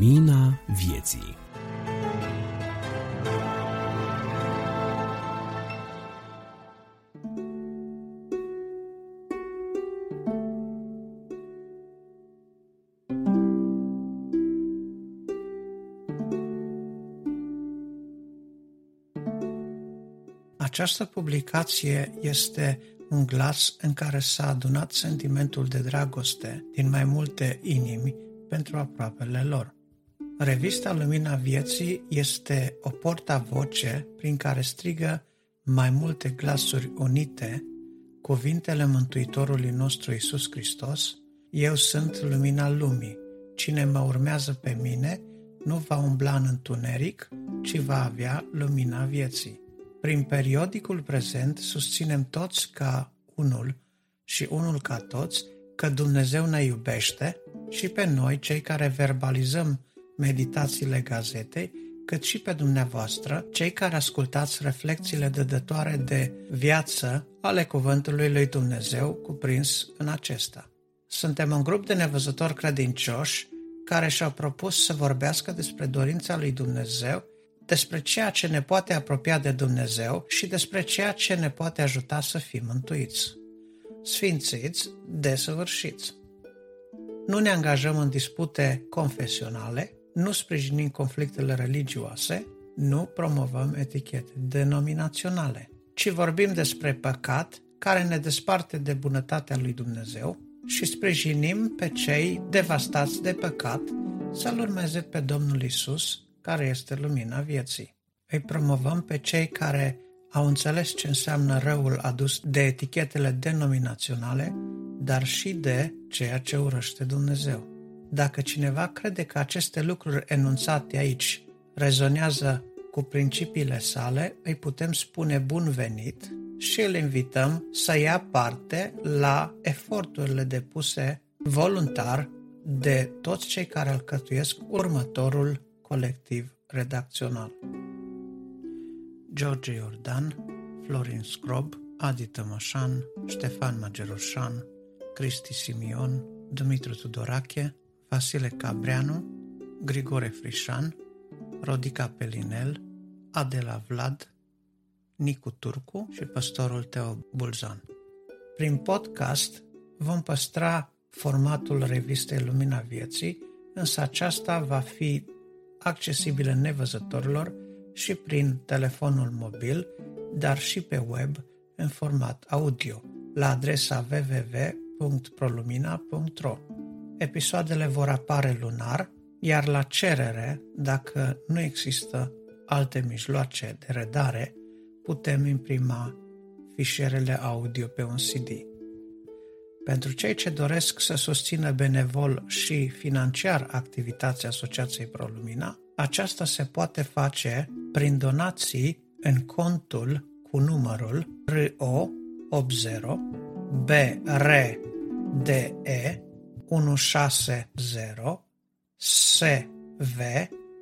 Lumina vieții Această publicație este un glas în care s-a adunat sentimentul de dragoste din mai multe inimi pentru aproapele lor. Revista Lumina Vieții este o porta-voce prin care strigă mai multe glasuri unite cuvintele Mântuitorului nostru Isus Hristos, Eu sunt lumina lumii, cine mă urmează pe mine nu va umbla în întuneric, ci va avea lumina vieții. Prin periodicul prezent susținem toți ca unul și unul ca toți că Dumnezeu ne iubește și pe noi, cei care verbalizăm meditațiile gazetei, cât și pe dumneavoastră, cei care ascultați reflexiile dădătoare de viață ale Cuvântului lui Dumnezeu cuprins în acesta. Suntem un grup de nevăzători credincioși care și-au propus să vorbească despre dorința lui Dumnezeu despre ceea ce ne poate apropia de Dumnezeu și despre ceea ce ne poate ajuta să fim mântuiți. Sfințiți, desăvârșiți. Nu ne angajăm în dispute confesionale, nu sprijinim conflictele religioase, nu promovăm etichete denominaționale, ci vorbim despre păcat care ne desparte de bunătatea lui Dumnezeu și sprijinim pe cei devastați de păcat să-L urmeze pe Domnul Isus care este lumina vieții. Îi promovăm pe cei care au înțeles ce înseamnă răul adus de etichetele denominaționale, dar și de ceea ce urăște Dumnezeu. Dacă cineva crede că aceste lucruri enunțate aici rezonează cu principiile sale, îi putem spune bun venit și îl invităm să ia parte la eforturile depuse voluntar de toți cei care alcătuiesc următorul colectiv redacțional. George Iordan, Florin Scrob, Adi Tămășan, Ștefan Mageroșan, Cristi Simion, Dumitru Tudorache, Vasile Cabreanu, Grigore Frișan, Rodica Pelinel, Adela Vlad, Nicu Turcu și păstorul Teo Bulzan. Prin podcast vom păstra formatul revistei Lumina Vieții, însă aceasta va fi accesibile nevăzătorilor și prin telefonul mobil, dar și pe web în format audio la adresa www.prolumina.ro. Episoadele vor apare lunar, iar la cerere, dacă nu există alte mijloace de redare, putem imprima fișierele audio pe un CD. Pentru cei ce doresc să susțină benevol și financiar activitatea Asociației ProLumina, aceasta se poate face prin donații în contul cu numărul RO 80 BRDE 160 SV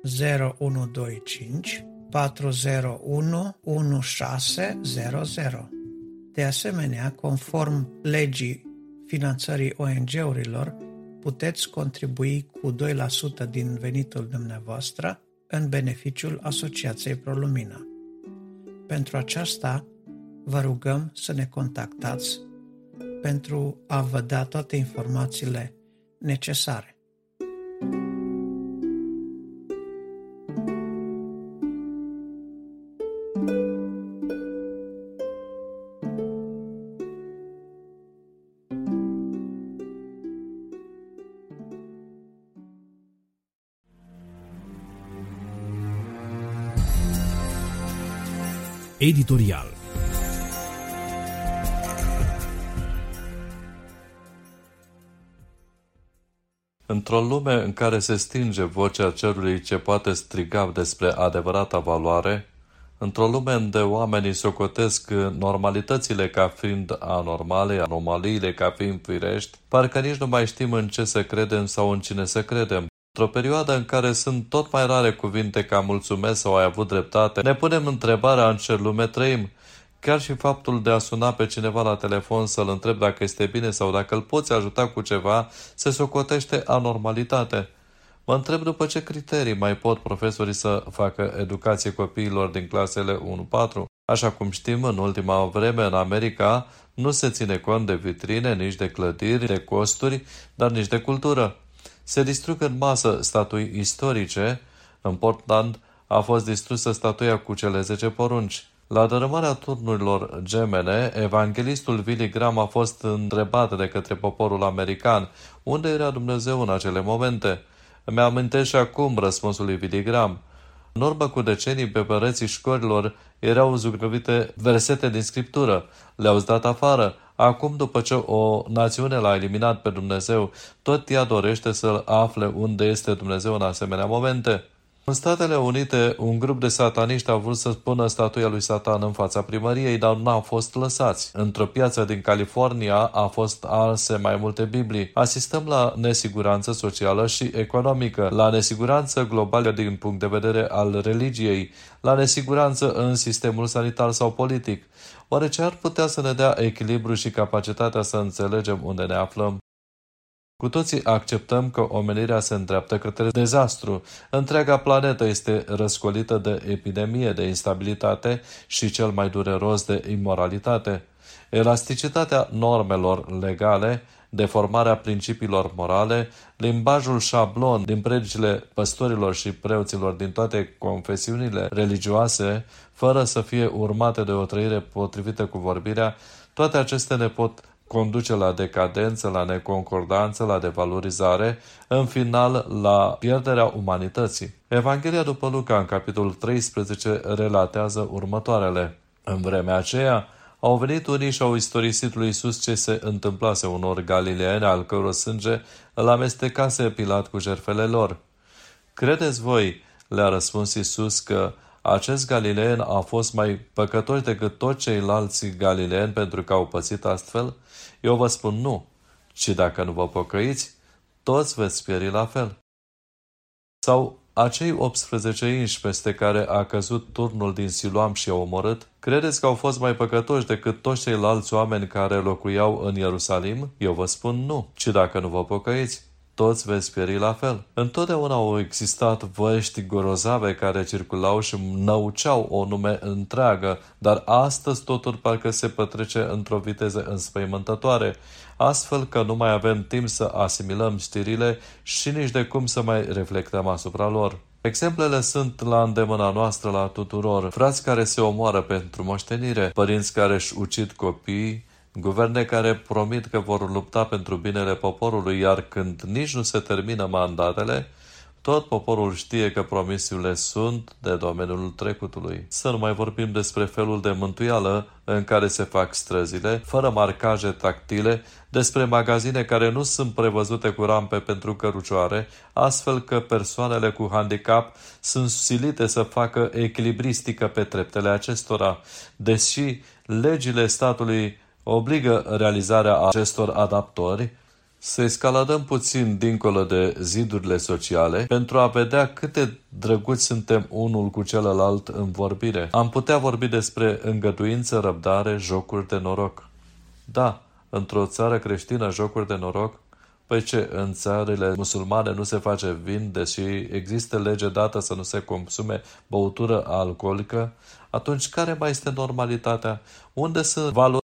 0125 401 1600. De asemenea, conform legii finanțării ONG-urilor, puteți contribui cu 2% din venitul dumneavoastră în beneficiul Asociației ProLumina. Pentru aceasta, vă rugăm să ne contactați pentru a vă da toate informațiile necessarie. Editorial Într-o lume în care se stinge vocea celui ce poate striga despre adevărata valoare, într-o lume unde oamenii socotesc normalitățile ca fiind anormale, anomaliile ca fiind firești, parcă nici nu mai știm în ce să credem sau în cine să credem. Într-o perioadă în care sunt tot mai rare cuvinte ca mulțumesc sau ai avut dreptate, ne punem întrebarea în ce lume trăim. Chiar și faptul de a suna pe cineva la telefon să-l întreb dacă este bine sau dacă îl poți ajuta cu ceva, se socotește anormalitate. Mă întreb după ce criterii mai pot profesorii să facă educație copiilor din clasele 1-4. Așa cum știm, în ultima vreme în America nu se ține cont de vitrine, nici de clădiri, de costuri, dar nici de cultură. Se distrug în masă statui istorice. În Portland a fost distrusă statuia cu cele 10 porunci. La dărâmarea turnurilor gemene, evanghelistul Billy Graham a fost întrebat de către poporul american unde era Dumnezeu în acele momente. Îmi amintesc și acum răspunsul lui Billy Graham. În urmă cu decenii, pe pereții școlilor erau zugrăvite versete din Scriptură. Le-au dat afară. Acum, după ce o națiune l-a eliminat pe Dumnezeu, tot ea dorește să afle unde este Dumnezeu în asemenea momente. În Statele Unite, un grup de sataniști a vrut să pună statuia lui Satan în fața primăriei, dar nu au fost lăsați. Într-o piață din California a fost arse mai multe Biblii. Asistăm la nesiguranță socială și economică, la nesiguranță globală din punct de vedere al religiei, la nesiguranță în sistemul sanitar sau politic. Oare ce ar putea să ne dea echilibru și capacitatea să înțelegem unde ne aflăm? Cu toții acceptăm că omenirea se îndreaptă către dezastru. Întreaga planetă este răscolită de epidemie, de instabilitate și cel mai dureros de imoralitate. Elasticitatea normelor legale, deformarea principiilor morale, limbajul șablon din predicile păstorilor și preoților din toate confesiunile religioase, fără să fie urmate de o trăire potrivită cu vorbirea, toate acestea ne pot conduce la decadență, la neconcordanță, la devalorizare, în final la pierderea umanității. Evanghelia după Luca, în capitolul 13, relatează următoarele. În vremea aceea, au venit unii și au istorisit lui Isus ce se întâmplase unor galileeni al căror sânge îl amestecase Pilat cu jerfele lor. Credeți voi, le-a răspuns Isus, că acest galileen a fost mai păcătoși decât toți ceilalți galileeni pentru că au pățit astfel? Eu vă spun nu, ci dacă nu vă pocăiți, toți veți pieri la fel. Sau acei 18 inși peste care a căzut turnul din Siloam și i-au omorât, credeți că au fost mai păcătoși decât toți ceilalți oameni care locuiau în Ierusalim? Eu vă spun nu, ci dacă nu vă pocăiți, toți veți pieri la fel. Întotdeauna au existat văști grozave care circulau și năuceau o nume întreagă, dar astăzi totul parcă se petrece într-o viteză înspăimântătoare, astfel că nu mai avem timp să asimilăm știrile și nici de cum să mai reflectăm asupra lor. Exemplele sunt la îndemâna noastră la tuturor. Frați care se omoară pentru moștenire, părinți care își ucid copii, Guverne care promit că vor lupta pentru binele poporului, iar când nici nu se termină mandatele, tot poporul știe că promisiunile sunt de domeniul trecutului. Să nu mai vorbim despre felul de mântuială în care se fac străzile, fără marcaje tactile, despre magazine care nu sunt prevăzute cu rampe pentru cărucioare, astfel că persoanele cu handicap sunt silite să facă echilibristică pe treptele acestora, deși legile statului obligă realizarea acestor adaptori să escaladăm puțin dincolo de zidurile sociale pentru a vedea câte drăguți suntem unul cu celălalt în vorbire. Am putea vorbi despre îngăduință, răbdare, jocuri de noroc. Da, într-o țară creștină jocuri de noroc? Păi ce, în țările musulmane nu se face vin, deși există lege dată să nu se consume băutură alcoolică? Atunci care mai este normalitatea? Unde sunt valori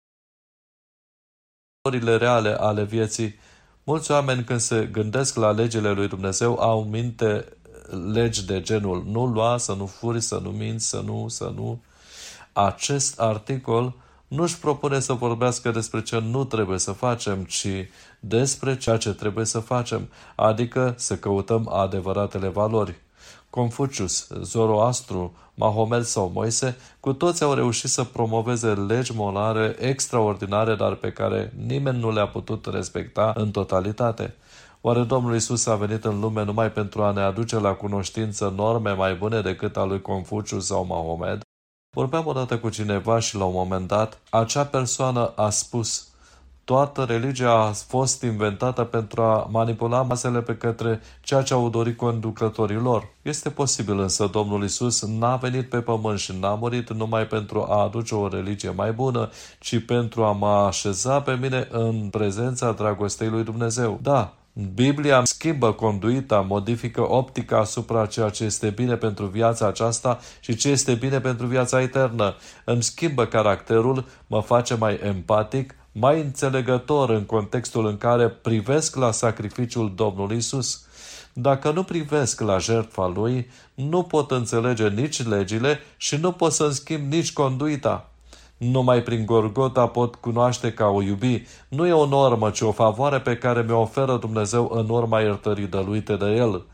valorile reale ale vieții. Mulți oameni când se gândesc la legile lui Dumnezeu au în minte legi de genul nu lua, să nu furi, să nu minți, să nu, să nu. Acest articol nu își propune să vorbească despre ce nu trebuie să facem, ci despre ceea ce trebuie să facem, adică să căutăm adevăratele valori. Confucius, Zoroastru, Mahomet sau Moise, cu toți au reușit să promoveze legi morale extraordinare, dar pe care nimeni nu le-a putut respecta în totalitate. Oare Domnul Isus a venit în lume numai pentru a ne aduce la cunoștință norme mai bune decât a lui Confucius sau Mahomet? Vorbeam odată cu cineva și la un moment dat, acea persoană a spus Toată religia a fost inventată pentru a manipula masele pe către ceea ce au dorit conducătorii lor. Este posibil însă Domnul Isus n-a venit pe pământ și n-a murit numai pentru a aduce o religie mai bună, ci pentru a mă așeza pe mine în prezența dragostei lui Dumnezeu. Da, Biblia schimbă conduita, modifică optica asupra ceea ce este bine pentru viața aceasta și ce este bine pentru viața eternă. Îmi schimbă caracterul, mă face mai empatic, mai înțelegător în contextul în care privesc la sacrificiul Domnului Isus. Dacă nu privesc la jertfa Lui, nu pot înțelege nici legile și nu pot să-mi schimb nici conduita. Numai prin Gorgota pot cunoaște ca o iubi. Nu e o normă, ci o favoare pe care mi-o oferă Dumnezeu în urma iertării dăluite de El.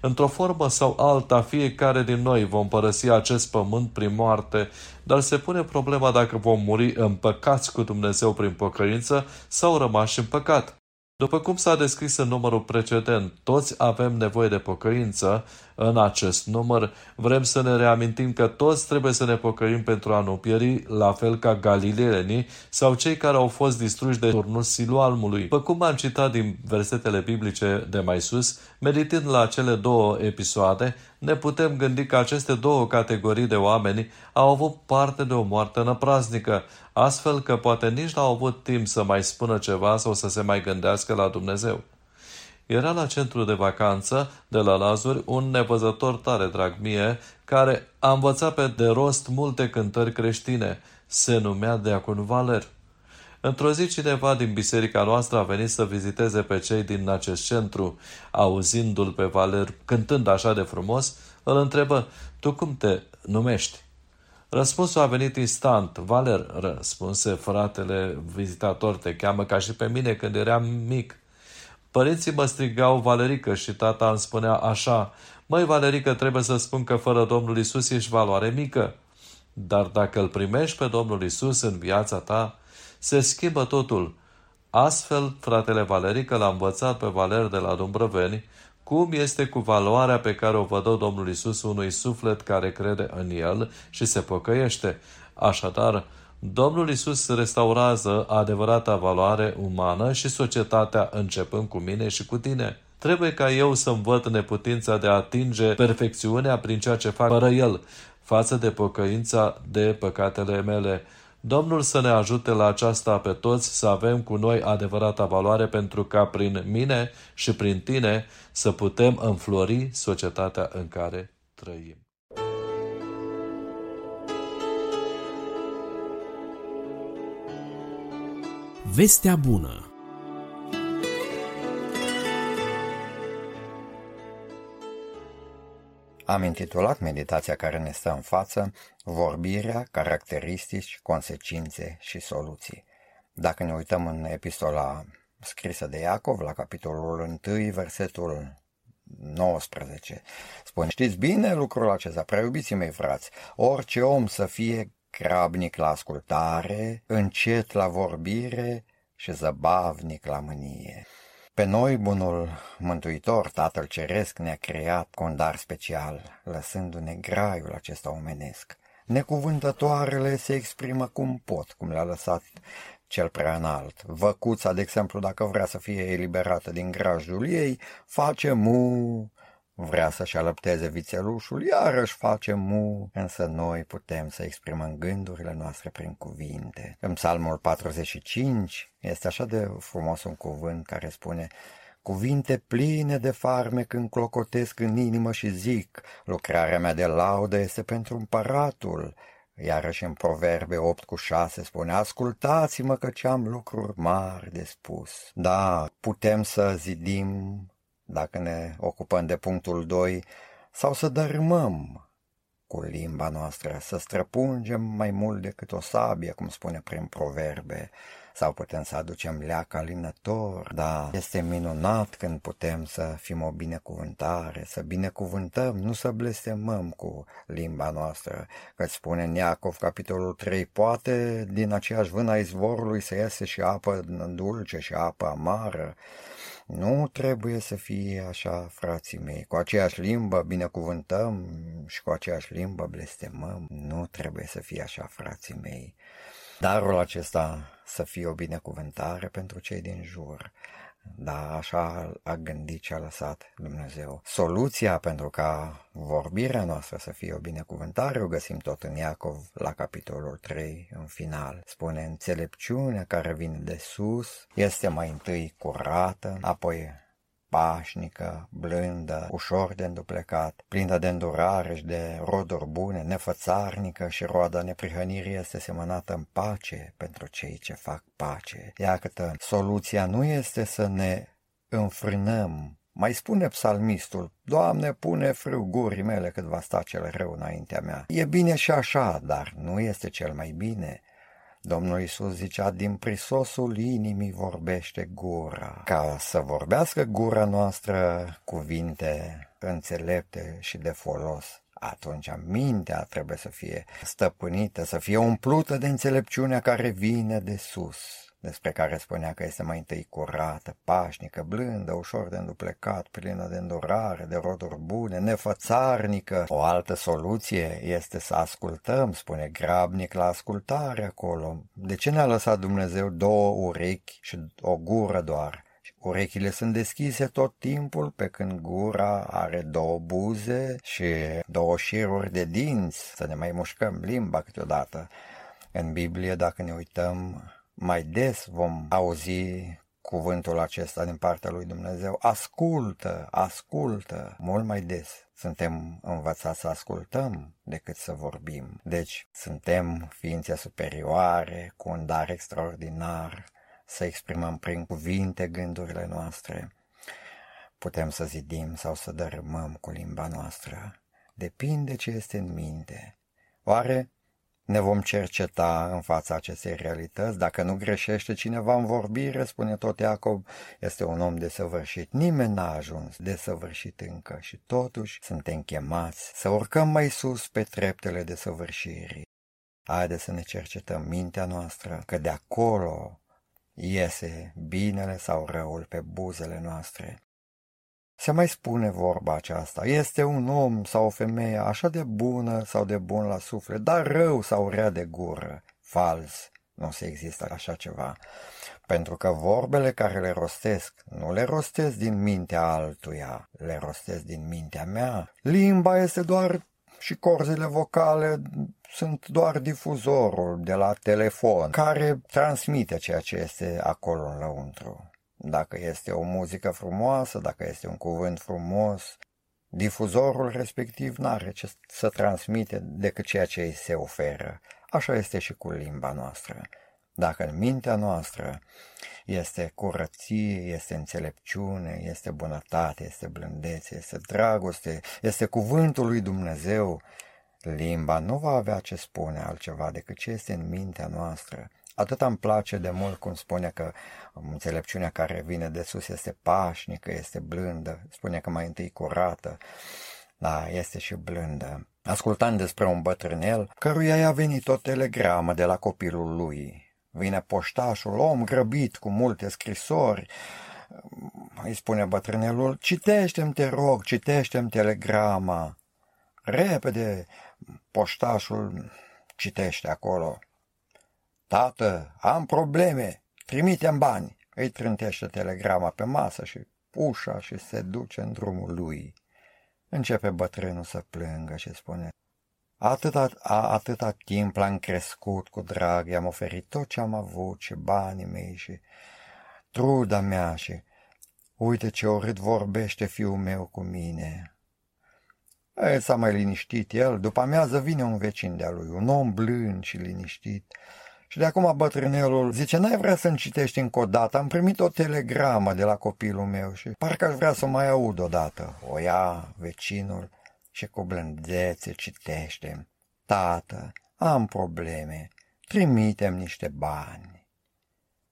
Într-o formă sau alta, fiecare din noi vom părăsi acest pământ prin moarte, dar se pune problema dacă vom muri împăcați cu Dumnezeu prin pocăință sau rămași în păcat. După cum s-a descris în numărul precedent, toți avem nevoie de pocăință. În acest număr vrem să ne reamintim că toți trebuie să ne pocăim pentru a nu pieri, la fel ca galileenii sau cei care au fost distruși de turnul silualmului. După cum am citat din versetele biblice de mai sus, meditând la cele două episoade, ne putem gândi că aceste două categorii de oameni au avut parte de o moarte năpraznică, astfel că poate nici n-au avut timp să mai spună ceva sau să se mai gândească la Dumnezeu. Era la centru de vacanță de la Lazuri un nevăzător tare drag mie, care a învățat pe de rost multe cântări creștine. Se numea Deacon Valer. Într-o zi cineva din biserica noastră a venit să viziteze pe cei din acest centru. Auzindu-l pe Valer cântând așa de frumos, îl întrebă, tu cum te numești? Răspunsul a venit instant. Valer, răspunse fratele vizitator, te cheamă ca și pe mine când eram mic. Părinții mă strigau Valerică și tata îmi spunea așa, Măi, Valerică, trebuie să spun că fără Domnul Isus ești valoare mică. Dar dacă îl primești pe Domnul Isus în viața ta, se schimbă totul. Astfel, fratele Valerică l-a învățat pe Valer de la Dumbrăveni cum este cu valoarea pe care o vă dă Domnul Isus unui suflet care crede în El și se pocăiește. Așadar, Domnul Isus restaurează adevărata valoare umană și societatea începând cu mine și cu tine. Trebuie ca eu să-mi văd neputința de a atinge perfecțiunea prin ceea ce fac fără El, față de pocăința de păcatele mele. Domnul să ne ajute la aceasta pe toți să avem cu noi adevărata valoare pentru ca prin mine și prin tine să putem înflori societatea în care trăim. Vestea bună Am intitulat meditația care ne stă în față Vorbirea, caracteristici, consecințe și soluții. Dacă ne uităm în epistola scrisă de Iacov, la capitolul 1, versetul 19, spune, știți bine lucrul acesta, preiubiții mei frați, orice om să fie grabnic la ascultare, încet la vorbire și zăbavnic la mânie. Pe noi, bunul Mântuitor, Tatăl Ceresc, ne-a creat cu un dar special, lăsându-ne graiul acesta omenesc. Necuvântătoarele se exprimă cum pot, cum le-a lăsat cel prea înalt. Văcuța, de exemplu, dacă vrea să fie eliberată din grajul ei, face mu, Vrea să-și alăpteze vițelușul, iarăși face mu, însă noi putem să exprimăm gândurile noastre prin cuvinte. În psalmul 45 este așa de frumos un cuvânt care spune Cuvinte pline de farme când clocotesc în inimă și zic, lucrarea mea de laudă este pentru împăratul. Iarăși în Proverbe 8 cu 6 spune, ascultați-mă că ce am lucruri mari de spus. Da, putem să zidim dacă ne ocupăm de punctul 2, sau să dărâmăm cu limba noastră, să străpungem mai mult decât o sabie, cum spune prin proverbe, sau putem să aducem leaca linător, da, este minunat când putem să fim o binecuvântare, să binecuvântăm, nu să blestemăm cu limba noastră, că spune în Iacov, capitolul 3, poate din aceeași vână a izvorului să iese și apă dulce și apă amară, nu trebuie să fie așa, frații mei. Cu aceeași limbă binecuvântăm și cu aceeași limbă blestemăm. Nu trebuie să fie așa, frații mei. Darul acesta să fie o binecuvântare pentru cei din jur. Da, așa a gândit și a lăsat Dumnezeu. Soluția pentru ca vorbirea noastră să fie o binecuvântare o găsim tot în Iacov la capitolul 3 în final. Spune înțelepciunea care vine de sus este mai întâi curată, apoi pașnică, blândă, ușor de înduplecat, plină de îndurare și de roduri bune, nefățarnică și roada neprihănirii este semănată în pace pentru cei ce fac pace. Iată, soluția nu este să ne înfrânăm mai spune psalmistul, Doamne, pune frâu gurii mele cât va sta cel rău înaintea mea. E bine și așa, dar nu este cel mai bine. Domnul Isus zicea, din prisosul inimii vorbește gura. Ca să vorbească gura noastră cuvinte înțelepte și de folos, atunci mintea trebuie să fie stăpânită, să fie umplută de înțelepciunea care vine de sus despre care spunea că este mai întâi curată, pașnică, blândă, ușor de înduplecat, plină de îndurare, de roduri bune, nefățarnică. O altă soluție este să ascultăm, spune grabnic la ascultare acolo. De ce ne-a lăsat Dumnezeu două urechi și o gură doar? Urechile sunt deschise tot timpul, pe când gura are două buze și două șiruri de dinți, să ne mai mușcăm limba câteodată. În Biblie, dacă ne uităm, mai des vom auzi cuvântul acesta din partea lui Dumnezeu. Ascultă, ascultă, mult mai des. Suntem învățați să ascultăm decât să vorbim. Deci, suntem ființe superioare, cu un dar extraordinar, să exprimăm prin cuvinte gândurile noastre. Putem să zidim sau să dărâmăm cu limba noastră. Depinde ce este în minte. Oare ne vom cerceta în fața acestei realități. Dacă nu greșește cineva în vorbire, spune tot Iacob, este un om desăvârșit. Nimeni n-a ajuns desăvârșit încă și totuși suntem chemați să urcăm mai sus pe treptele desăvârșirii. Haide să ne cercetăm mintea noastră, că de acolo iese binele sau răul pe buzele noastre. Se mai spune vorba aceasta, este un om sau o femeie așa de bună sau de bun la suflet, dar rău sau rea de gură. Fals, nu se există așa ceva. Pentru că vorbele care le rostesc, nu le rostesc din mintea altuia, le rostesc din mintea mea. Limba este doar și corzile vocale sunt doar difuzorul de la telefon care transmite ceea ce este acolo în lăuntru. Dacă este o muzică frumoasă, dacă este un cuvânt frumos, difuzorul respectiv nu are ce să transmite decât ceea ce îi se oferă. Așa este și cu limba noastră. Dacă în mintea noastră este curăție, este înțelepciune, este bunătate, este blândețe, este dragoste, este cuvântul lui Dumnezeu, limba nu va avea ce spune altceva decât ce este în mintea noastră. Atât îmi place de mult cum spune că înțelepciunea care vine de sus este pașnică, este blândă, spune că mai întâi curată, da, este și blândă. Ascultând despre un bătrânel, căruia i-a venit o telegramă de la copilul lui. Vine poștașul, om grăbit cu multe scrisori, îi spune bătrânelul, citește-mi, te rog, citește-mi telegrama. Repede, poștașul citește acolo. Tată, am probleme, trimite-mi bani. Îi trântește telegrama pe masă și ușa și se duce în drumul lui. Începe bătrânul să plângă și spune, Atâta, a, atâta timp l-am crescut cu drag, i-am oferit tot ce am avut și banii mei și truda mea și uite ce urât vorbește fiul meu cu mine. E, s-a mai liniștit el, după amiază vine un vecin de-a lui, un om blând și liniștit, și de acum bătrânelul zice, n-ai vrea să-mi citești încă o dată? Am primit o telegramă de la copilul meu și parcă aș vrea să o mai aud odată. O ia vecinul și cu blândețe citește. Tată, am probleme, trimitem niște bani.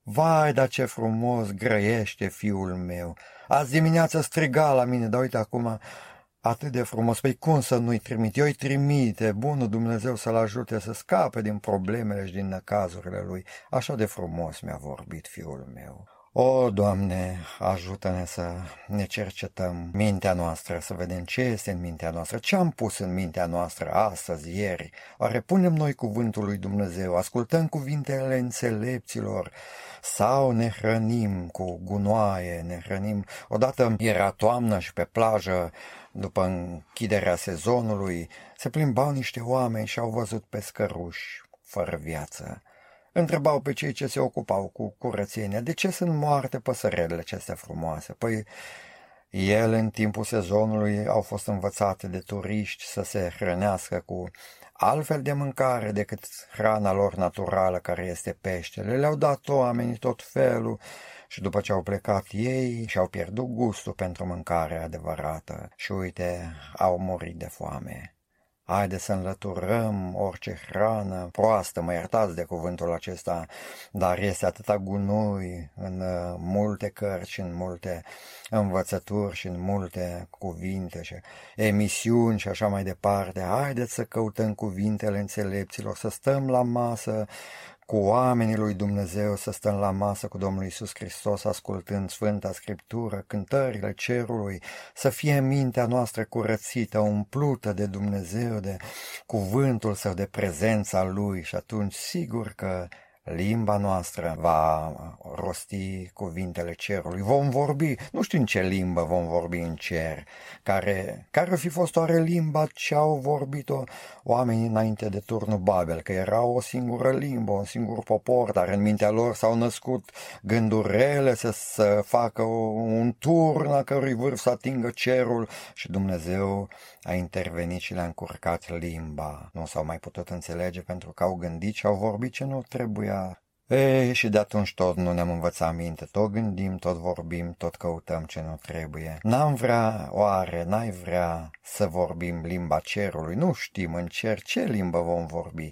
Vai, dar ce frumos grăiește fiul meu. Azi dimineață striga la mine, dar uite acum atât de frumos. Păi cum să nu-i trimit? Eu îi trimite, bunul Dumnezeu să-l ajute să scape din problemele și din năcazurile lui. Așa de frumos mi-a vorbit fiul meu. O, Doamne, ajută-ne să ne cercetăm mintea noastră, să vedem ce este în mintea noastră, ce am pus în mintea noastră astăzi, ieri. Oare punem noi cuvântul lui Dumnezeu, ascultăm cuvintele înțelepților sau ne hrănim cu gunoaie, ne hrănim. Odată era toamnă și pe plajă, după închiderea sezonului, se plimbau niște oameni și au văzut pescăruși fără viață întrebau pe cei ce se ocupau cu curățenia, de ce sunt moarte păsărelele acestea frumoase? Păi Ele, în timpul sezonului, au fost învățate de turiști să se hrănească cu altfel de mâncare decât hrana lor naturală care este peștele. Le-au dat oamenii tot felul și după ce au plecat ei și-au pierdut gustul pentru mâncare adevărată și uite, au murit de foame. Haide să înlăturăm orice hrană proastă, mă iertați de cuvântul acesta, dar este atâta gunoi în uh, multe cărți, în multe învățături și în multe cuvinte și emisiuni și așa mai departe. Haideți să căutăm cuvintele înțelepților, să stăm la masă cu oamenii lui Dumnezeu să stăm la masă cu Domnul Isus Hristos, ascultând Sfânta Scriptură, cântările cerului, să fie mintea noastră curățită, umplută de Dumnezeu, de cuvântul său, de prezența Lui. Și atunci sigur că limba noastră va rosti cuvintele cerului, vom vorbi, nu știu în ce limbă vom vorbi în cer, care, care ar fi fost oare limba ce au vorbit-o oamenii înainte de turnul Babel, că era o singură limbă, un singur popor, dar în mintea lor s-au născut gândurile să, să facă un turn a cărui vârf să atingă cerul și Dumnezeu a intervenit și le-a încurcat limba. Nu s-au mai putut înțelege pentru că au gândit și au vorbit ce nu trebuia. E, și de atunci tot nu ne-am învățat minte, tot gândim, tot vorbim, tot căutăm ce nu trebuie. N-am vrea, oare, n-ai vrea să vorbim limba cerului? Nu știm în cer ce limbă vom vorbi,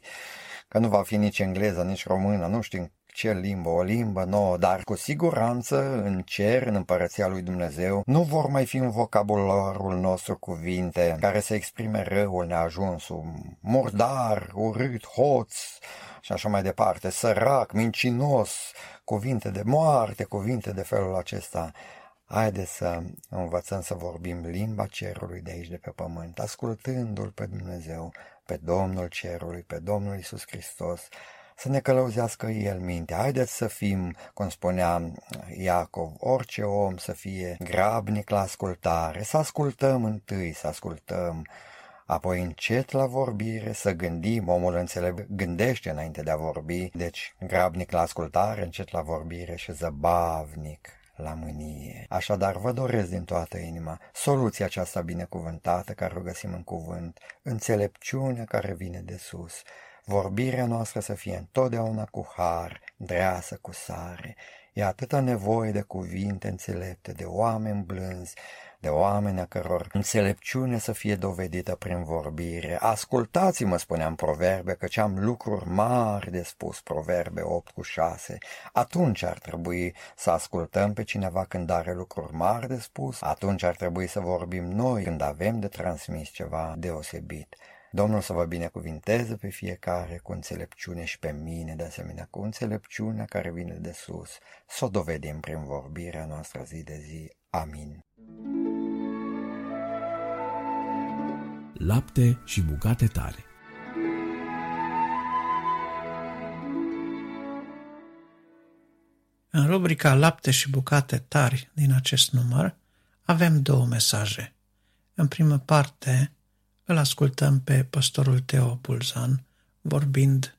că nu va fi nici engleză, nici română, nu știm ce limbă, o limbă nouă, dar cu siguranță în cer, în împărăția lui Dumnezeu, nu vor mai fi în vocabularul nostru cuvinte care să exprime răul neajunsul, murdar, urât, hoț și așa mai departe, sărac, mincinos, cuvinte de moarte, cuvinte de felul acesta. Haideți să învățăm să vorbim limba cerului de aici, de pe pământ, ascultându-L pe Dumnezeu, pe Domnul cerului, pe Domnul Isus Hristos, să ne călăuzească El mintea. Haideți să fim, cum spunea Iacov, orice om să fie grabnic la ascultare, să ascultăm întâi, să ascultăm, apoi încet la vorbire, să gândim, omul înțeleg, gândește înainte de a vorbi, deci grabnic la ascultare, încet la vorbire și zăbavnic la mânie. Așadar, vă doresc din toată inima soluția aceasta binecuvântată care o găsim în cuvânt, înțelepciunea care vine de sus, vorbirea noastră să fie întotdeauna cu har, dreasă cu sare. E atâta nevoie de cuvinte înțelepte, de oameni blânzi, de oameni a căror înțelepciune să fie dovedită prin vorbire. Ascultați-mă, spuneam proverbe, ce am lucruri mari de spus, proverbe 8 cu 6. Atunci ar trebui să ascultăm pe cineva când are lucruri mari de spus, atunci ar trebui să vorbim noi când avem de transmis ceva deosebit. Domnul să vă binecuvinteze pe fiecare cu înțelepciune și pe mine, de asemenea, cu înțelepciunea care vine de sus, să o dovedim prin vorbirea noastră zi de zi. Amin. Lapte și bucate tare În rubrica Lapte și bucate tari din acest număr avem două mesaje. În primă parte, îl ascultăm pe pastorul Teo Pulzan vorbind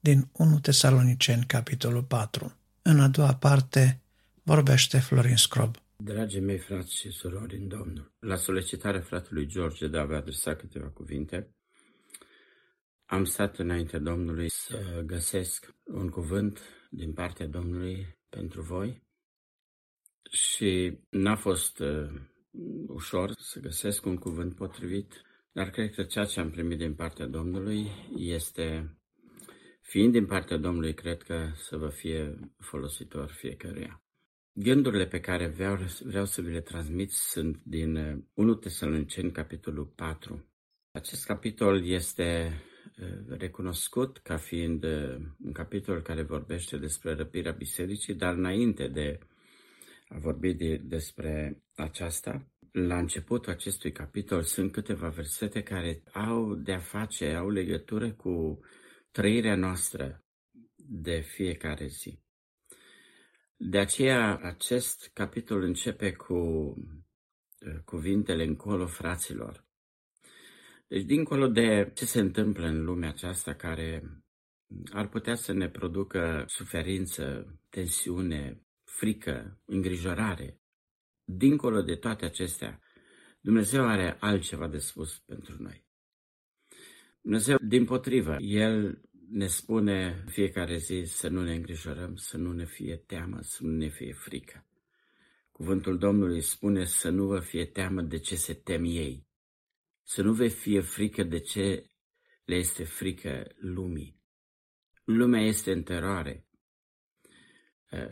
din 1 Tesaloniceni, capitolul 4. În a doua parte vorbește Florin Scrob. Dragii mei frați și surori în Domnul, la solicitarea fratelui George de a avea adresa câteva cuvinte, am stat înainte Domnului să găsesc un cuvânt din partea Domnului pentru voi și n-a fost uh, ușor să găsesc un cuvânt potrivit dar cred că ceea ce am primit din partea Domnului este, fiind din partea Domnului, cred că să vă fie folositor fiecăruia. Gândurile pe care vreau, vreau să vi le transmit sunt din 1 uh, Tesaloniceni, capitolul 4. Acest capitol este uh, recunoscut ca fiind uh, un capitol care vorbește despre răpirea bisericii, dar înainte de a vorbi de, despre aceasta, la începutul acestui capitol sunt câteva versete care au de-a face, au legătură cu trăirea noastră de fiecare zi. De aceea, acest capitol începe cu uh, cuvintele încolo fraților. Deci, dincolo de ce se întâmplă în lumea aceasta care ar putea să ne producă suferință, tensiune, frică, îngrijorare, dincolo de toate acestea, Dumnezeu are altceva de spus pentru noi. Dumnezeu, din potrivă, El ne spune fiecare zi să nu ne îngrijorăm, să nu ne fie teamă, să nu ne fie frică. Cuvântul Domnului spune să nu vă fie teamă de ce se tem ei, să nu vă fie frică de ce le este frică lumii. Lumea este în teroare.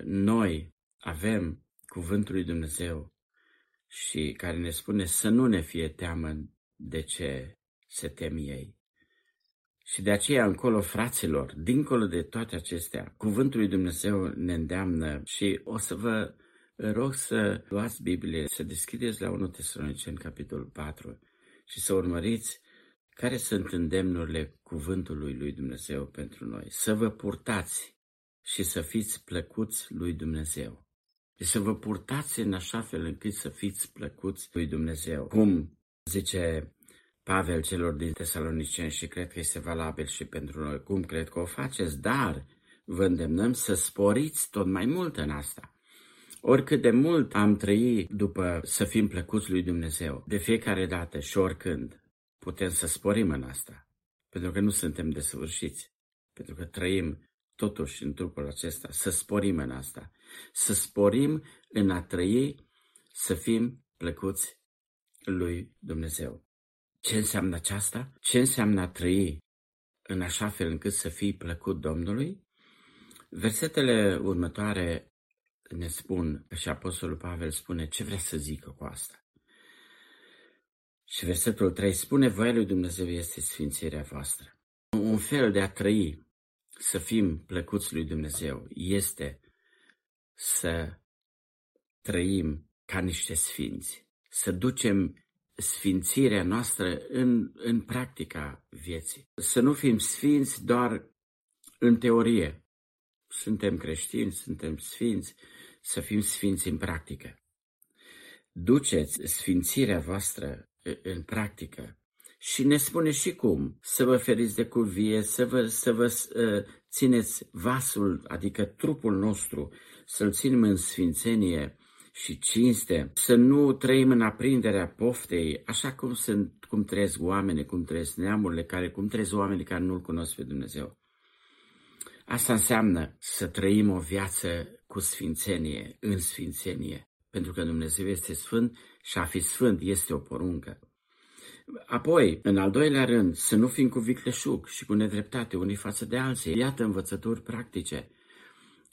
Noi avem cuvântul lui Dumnezeu și care ne spune să nu ne fie teamă de ce se tem ei. Și de aceea încolo, fraților, dincolo de toate acestea, cuvântul lui Dumnezeu ne îndeamnă și o să vă rog să luați Biblie, să deschideți la 1 Tesaloniceni, capitolul 4 și să urmăriți care sunt îndemnurile cuvântului lui Dumnezeu pentru noi. Să vă purtați și să fiți plăcuți lui Dumnezeu. Deci să vă purtați în așa fel încât să fiți plăcuți lui Dumnezeu. Cum zice Pavel celor din Tesaloniceni și cred că este valabil și pentru noi. Cum cred că o faceți? Dar vă îndemnăm să sporiți tot mai mult în asta. Oricât de mult am trăit după să fim plăcuți lui Dumnezeu, de fiecare dată și oricând, putem să sporim în asta. Pentru că nu suntem desăvârșiți. Pentru că trăim totuși în trupul acesta. Să sporim în asta. Să sporim în a trăi, să fim plăcuți lui Dumnezeu. Ce înseamnă aceasta? Ce înseamnă a trăi în așa fel încât să fii plăcut Domnului? Versetele următoare ne spun, și Apostolul Pavel spune, ce vrea să zică cu asta? Și versetul 3 spune, voia lui Dumnezeu este sfințirea voastră. Un fel de a trăi, să fim plăcuți lui Dumnezeu, este să trăim ca niște sfinți, să ducem sfințirea noastră în, în practica vieții. Să nu fim sfinți doar în teorie. Suntem creștini, suntem sfinți, să fim sfinți în practică. Duceți sfințirea voastră în practică și ne spune și cum. Să vă feriți de curvie, să vă, să vă uh, țineți vasul, adică trupul nostru, să-l ținem în sfințenie, și cinste, să nu trăim în aprinderea poftei, așa cum, sunt, cum trăiesc oamenii, cum trăiesc neamurile, care, cum trăiesc oamenii care nu-L cunosc pe Dumnezeu. Asta înseamnă să trăim o viață cu sfințenie, în sfințenie, pentru că Dumnezeu este sfânt și a fi sfânt este o poruncă. Apoi, în al doilea rând, să nu fim cu vicleșug și cu nedreptate unii față de alții. Iată învățături practice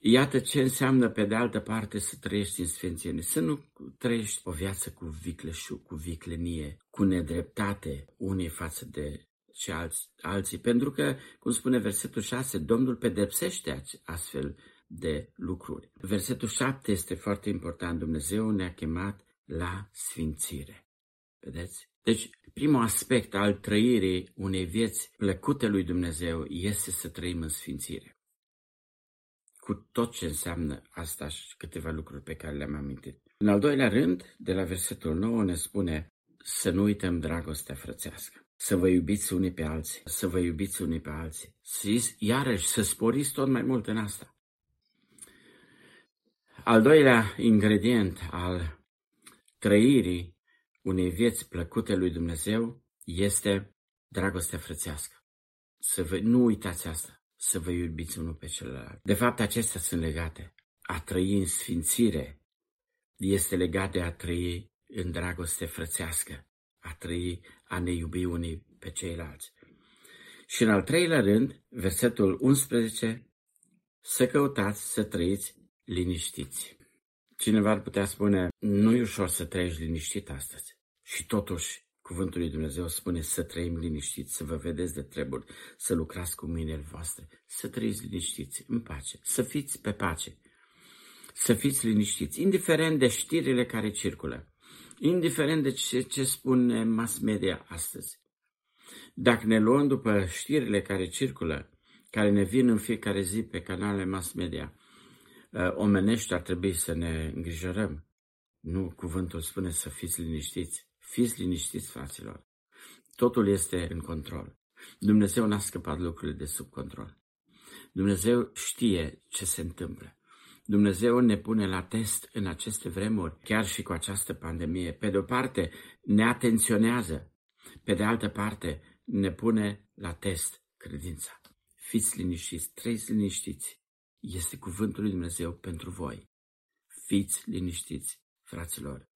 Iată ce înseamnă, pe de altă parte, să trăiești în sfințenie. Să nu trăiești o viață cu vicleșug, cu viclenie, cu nedreptate unii față de și alți, alții. Pentru că, cum spune versetul 6, Domnul pedepsește astfel de lucruri. Versetul 7 este foarte important. Dumnezeu ne-a chemat la sfințire. Vedeți? Deci, primul aspect al trăirii unei vieți plăcute lui Dumnezeu este să trăim în sfințire cu tot ce înseamnă asta și câteva lucruri pe care le-am amintit. În al doilea rând, de la versetul 9 ne spune să nu uităm dragostea frățească, să vă iubiți unii pe alții, să vă iubiți unii pe alții, să, iarăși să sporiți tot mai mult în asta. Al doilea ingredient al trăirii unei vieți plăcute lui Dumnezeu este dragostea frățească. Să vă, nu uitați asta să vă iubiți unul pe celălalt. De fapt, acestea sunt legate. A trăi în sfințire este legat de a trăi în dragoste frățească, a trăi, a ne iubi unii pe ceilalți. Și în al treilea rând, versetul 11, să căutați să trăiți liniștiți. Cineva ar putea spune, nu e ușor să trăiești liniștit astăzi. Și totuși, Cuvântul lui Dumnezeu spune să trăim liniștiți, să vă vedeți de treburi, să lucrați cu mâinile voastre, să trăiți liniștiți, în pace, să fiți pe pace, să fiți liniștiți, indiferent de știrile care circulă, indiferent de ce, ce spune mass media astăzi. Dacă ne luăm după știrile care circulă, care ne vin în fiecare zi pe canale mass media, uh, omenești ar trebui să ne îngrijorăm. Nu, cuvântul spune să fiți liniștiți. Fiți liniștiți, fraților. Totul este în control. Dumnezeu n-a scăpat lucrurile de sub control. Dumnezeu știe ce se întâmplă. Dumnezeu ne pune la test în aceste vremuri, chiar și cu această pandemie. Pe de o parte, ne atenționează, pe de altă parte, ne pune la test credința. Fiți liniștiți, trăiți liniștiți. Este cuvântul lui Dumnezeu pentru voi. Fiți liniștiți, fraților.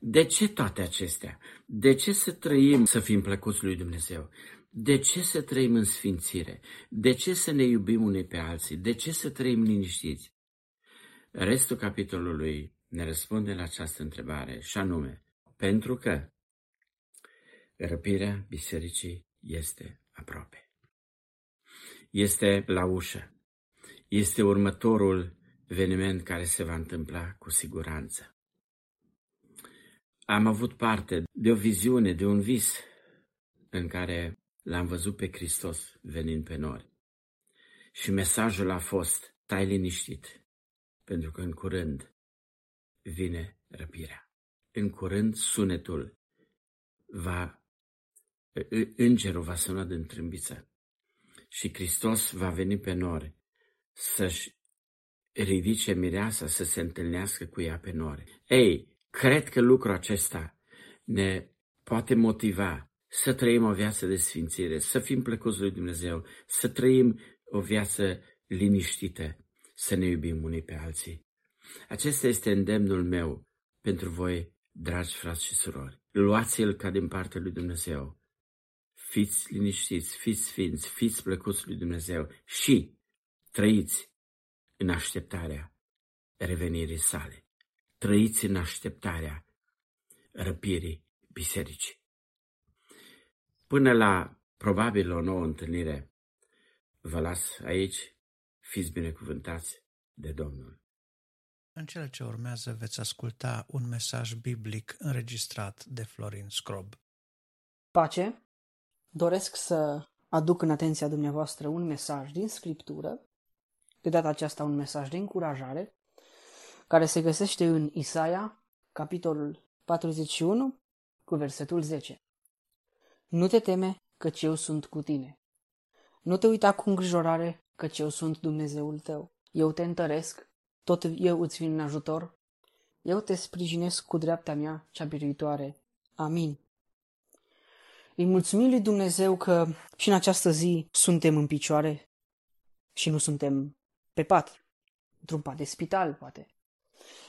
De ce toate acestea? De ce să trăim să fim plăcuți lui Dumnezeu? De ce să trăim în sfințire? De ce să ne iubim unii pe alții? De ce să trăim liniștiți? Restul capitolului ne răspunde la această întrebare și anume, pentru că răpirea bisericii este aproape. Este la ușă. Este următorul eveniment care se va întâmpla cu siguranță. Am avut parte de o viziune, de un vis în care l-am văzut pe Hristos venind pe nori. Și mesajul a fost, stai liniștit, pentru că în curând vine răpirea. În curând sunetul va, îngerul va suna din trâmbiță și Hristos va veni pe nori să-și ridice mireasa să se întâlnească cu ea pe nori. Ei, cred că lucrul acesta ne poate motiva să trăim o viață de sfințire, să fim plăcuți lui Dumnezeu, să trăim o viață liniștită, să ne iubim unii pe alții. Acesta este îndemnul meu pentru voi, dragi frați și surori. Luați-l ca din partea lui Dumnezeu. Fiți liniștiți, fiți sfinți, fiți plăcuți lui Dumnezeu și trăiți în așteptarea revenirii sale. Trăiți în așteptarea răpirii bisericii. Până la probabil o nouă întâlnire, vă las aici, fiți binecuvântați de Domnul. În cele ce urmează veți asculta un mesaj biblic înregistrat de Florin Scrob. Pace, doresc să aduc în atenția dumneavoastră un mesaj din Scriptură, de data aceasta un mesaj de încurajare, care se găsește în Isaia, capitolul 41, cu versetul 10. Nu te teme, căci eu sunt cu tine. Nu te uita cu îngrijorare, căci eu sunt Dumnezeul tău. Eu te întăresc, tot eu îți vin în ajutor. Eu te sprijinesc cu dreapta mea cea biruitoare. Amin. Îi mulțumim lui Dumnezeu că și în această zi suntem în picioare și nu suntem pe pat, într-un pat de spital, poate.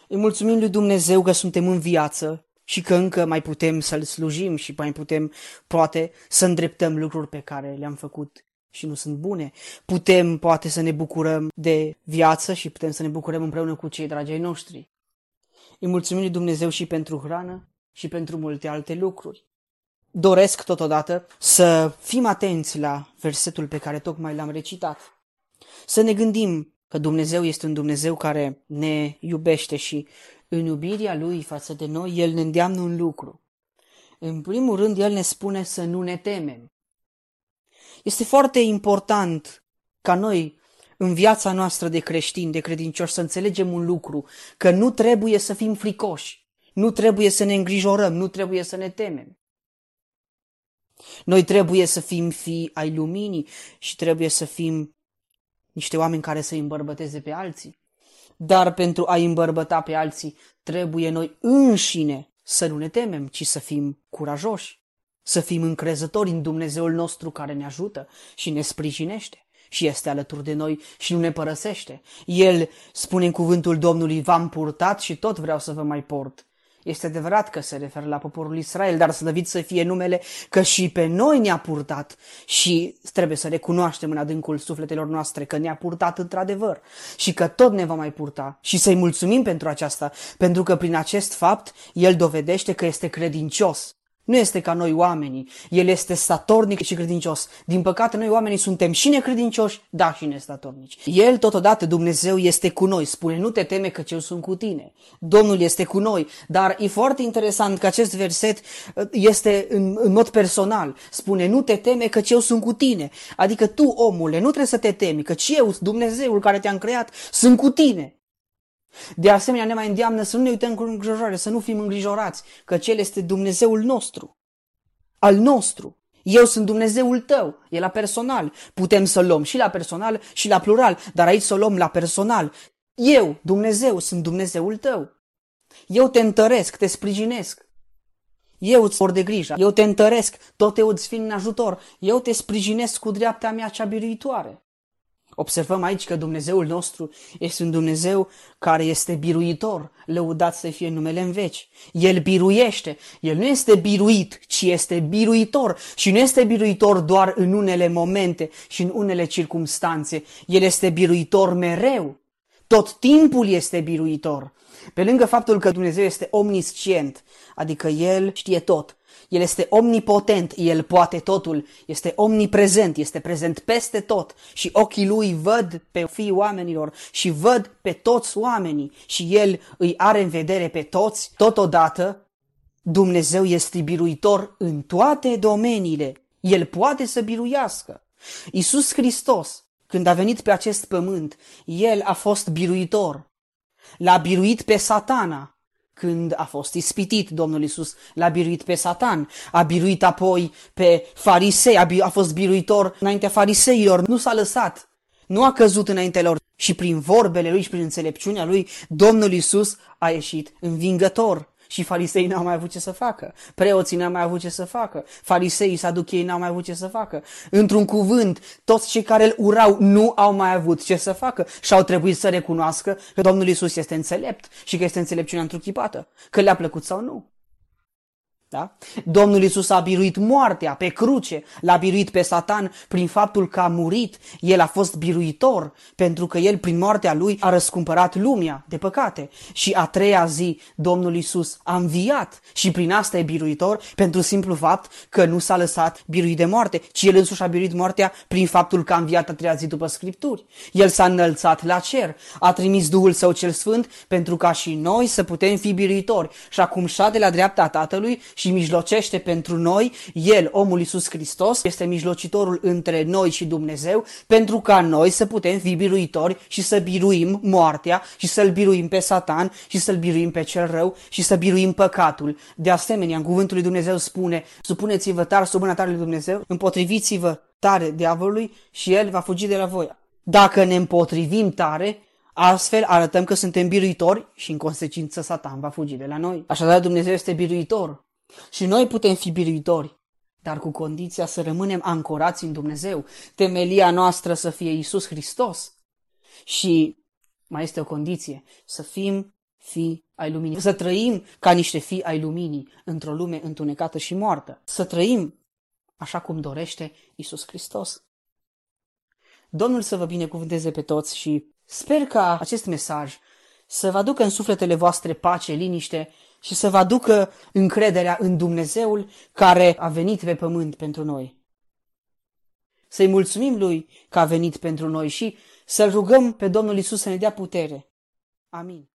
Îi mulțumim lui Dumnezeu că suntem în viață și că încă mai putem să-L slujim și mai putem, poate, să îndreptăm lucruri pe care le-am făcut și nu sunt bune. Putem, poate, să ne bucurăm de viață și putem să ne bucurăm împreună cu cei dragi ai noștri. Îi mulțumim lui Dumnezeu și pentru hrană și pentru multe alte lucruri. Doresc totodată să fim atenți la versetul pe care tocmai l-am recitat. Să ne gândim că Dumnezeu este un Dumnezeu care ne iubește și în iubirea Lui față de noi, El ne îndeamnă un lucru. În primul rând, El ne spune să nu ne temem. Este foarte important ca noi, în viața noastră de creștini, de credincioși, să înțelegem un lucru, că nu trebuie să fim fricoși, nu trebuie să ne îngrijorăm, nu trebuie să ne temem. Noi trebuie să fim fii ai luminii și trebuie să fim niște oameni care să îi îmbărbăteze pe alții. Dar pentru a îmbărbăta pe alții, trebuie noi înșine să nu ne temem, ci să fim curajoși, să fim încrezători în Dumnezeul nostru care ne ajută și ne sprijinește și este alături de noi și nu ne părăsește. El spune în cuvântul Domnului, v-am purtat și tot vreau să vă mai port. Este adevărat că se referă la poporul Israel, dar slăvit să fie numele că și pe noi ne-a purtat și trebuie să recunoaștem în adâncul sufletelor noastre că ne-a purtat într-adevăr și că tot ne va mai purta. Și să-i mulțumim pentru aceasta, pentru că prin acest fapt el dovedește că este credincios nu este ca noi oamenii. El este statornic și credincios. Din păcate, noi oamenii suntem și necredincioși, da, și nestatornici. El, totodată, Dumnezeu este cu noi. Spune, nu te teme că eu sunt cu tine. Domnul este cu noi. Dar e foarte interesant că acest verset uh, este în, în mod personal. Spune, nu te teme că eu sunt cu tine. Adică tu, omule, nu trebuie să te temi, că eu, Dumnezeul care te-am creat, sunt cu tine. De asemenea, ne mai îndeamnă să nu ne uităm cu îngrijorare, să nu fim îngrijorați, că Cel este Dumnezeul nostru, al nostru. Eu sunt Dumnezeul tău, e la personal. Putem să luăm și la personal și la plural, dar aici să o luăm la personal. Eu, Dumnezeu, sunt Dumnezeul tău. Eu te întăresc, te sprijinesc. Eu îți vor de grijă, eu te întăresc, tot eu îți vin în ajutor, eu te sprijinesc cu dreapta mea cea biruitoare. Observăm aici că Dumnezeul nostru este un Dumnezeu care este biruitor, lăudat să fie numele în veci. El biruiește, El nu este biruit, ci este biruitor și nu este biruitor doar în unele momente și în unele circumstanțe. El este biruitor mereu, tot timpul este biruitor. Pe lângă faptul că Dumnezeu este omniscient, adică El știe tot, el este omnipotent, El poate totul, este omniprezent, este prezent peste tot și ochii Lui văd pe fiii oamenilor și văd pe toți oamenii și El îi are în vedere pe toți. Totodată, Dumnezeu este biruitor în toate domeniile. El poate să biruiască. Isus Hristos, când a venit pe acest pământ, El a fost biruitor. L-a biruit pe satana, când a fost ispitit, Domnul Isus l-a biruit pe Satan, a biruit apoi pe farisei, a, bi- a fost biruitor înaintea fariseilor, nu s-a lăsat, nu a căzut înaintea lor și prin vorbele lui și prin înțelepciunea lui, Domnul Isus a ieșit învingător. Și farisei n-au mai avut ce să facă. Preoții n-au mai avut ce să facă. Fariseii, saduchei n-au mai avut ce să facă. Într-un cuvânt, toți cei care îl urau nu au mai avut ce să facă și au trebuit să recunoască că Domnul Isus este înțelept și că este înțelepciunea întruchipată. Că le-a plăcut sau nu. Da? Domnul Isus a biruit moartea pe cruce, l-a biruit pe Satan prin faptul că a murit. El a fost biruitor pentru că el prin moartea lui a răscumpărat lumea de păcate. Și a treia zi Domnul Isus a înviat și prin asta e biruitor pentru simplu fapt că nu s-a lăsat biruit de moarte, ci el însuși a biruit moartea prin faptul că a înviat a treia zi după Scripturi. El s-a înălțat la cer, a trimis Duhul Său cel Sfânt pentru ca și noi să putem fi biruitori și acum șade la dreapta Tatălui și mijlocește pentru noi, El, omul Iisus Hristos, este mijlocitorul între noi și Dumnezeu, pentru ca noi să putem fi biruitori și să biruim moartea și să-L biruim pe Satan și să-L biruim pe cel rău și să biruim păcatul. De asemenea, în cuvântul lui Dumnezeu spune, supuneți-vă tare sub mâna tare lui Dumnezeu, împotriviți-vă tare diavolului și El va fugi de la voi. Dacă ne împotrivim tare, Astfel arătăm că suntem biruitori și în consecință Satan va fugi de la noi. Așadar Dumnezeu este biruitor. Și noi putem fi biruitori, dar cu condiția să rămânem ancorați în Dumnezeu, temelia noastră să fie Isus Hristos. Și mai este o condiție, să fim fi ai luminii, să trăim ca niște fii ai luminii într-o lume întunecată și moartă, să trăim așa cum dorește Isus Hristos. Domnul să vă binecuvânteze pe toți și sper ca acest mesaj să vă aducă în sufletele voastre pace, liniște și să vă aducă încrederea în Dumnezeul care a venit pe pământ pentru noi. Să-i mulțumim Lui că a venit pentru noi și să-L rugăm pe Domnul Isus să ne dea putere. Amin.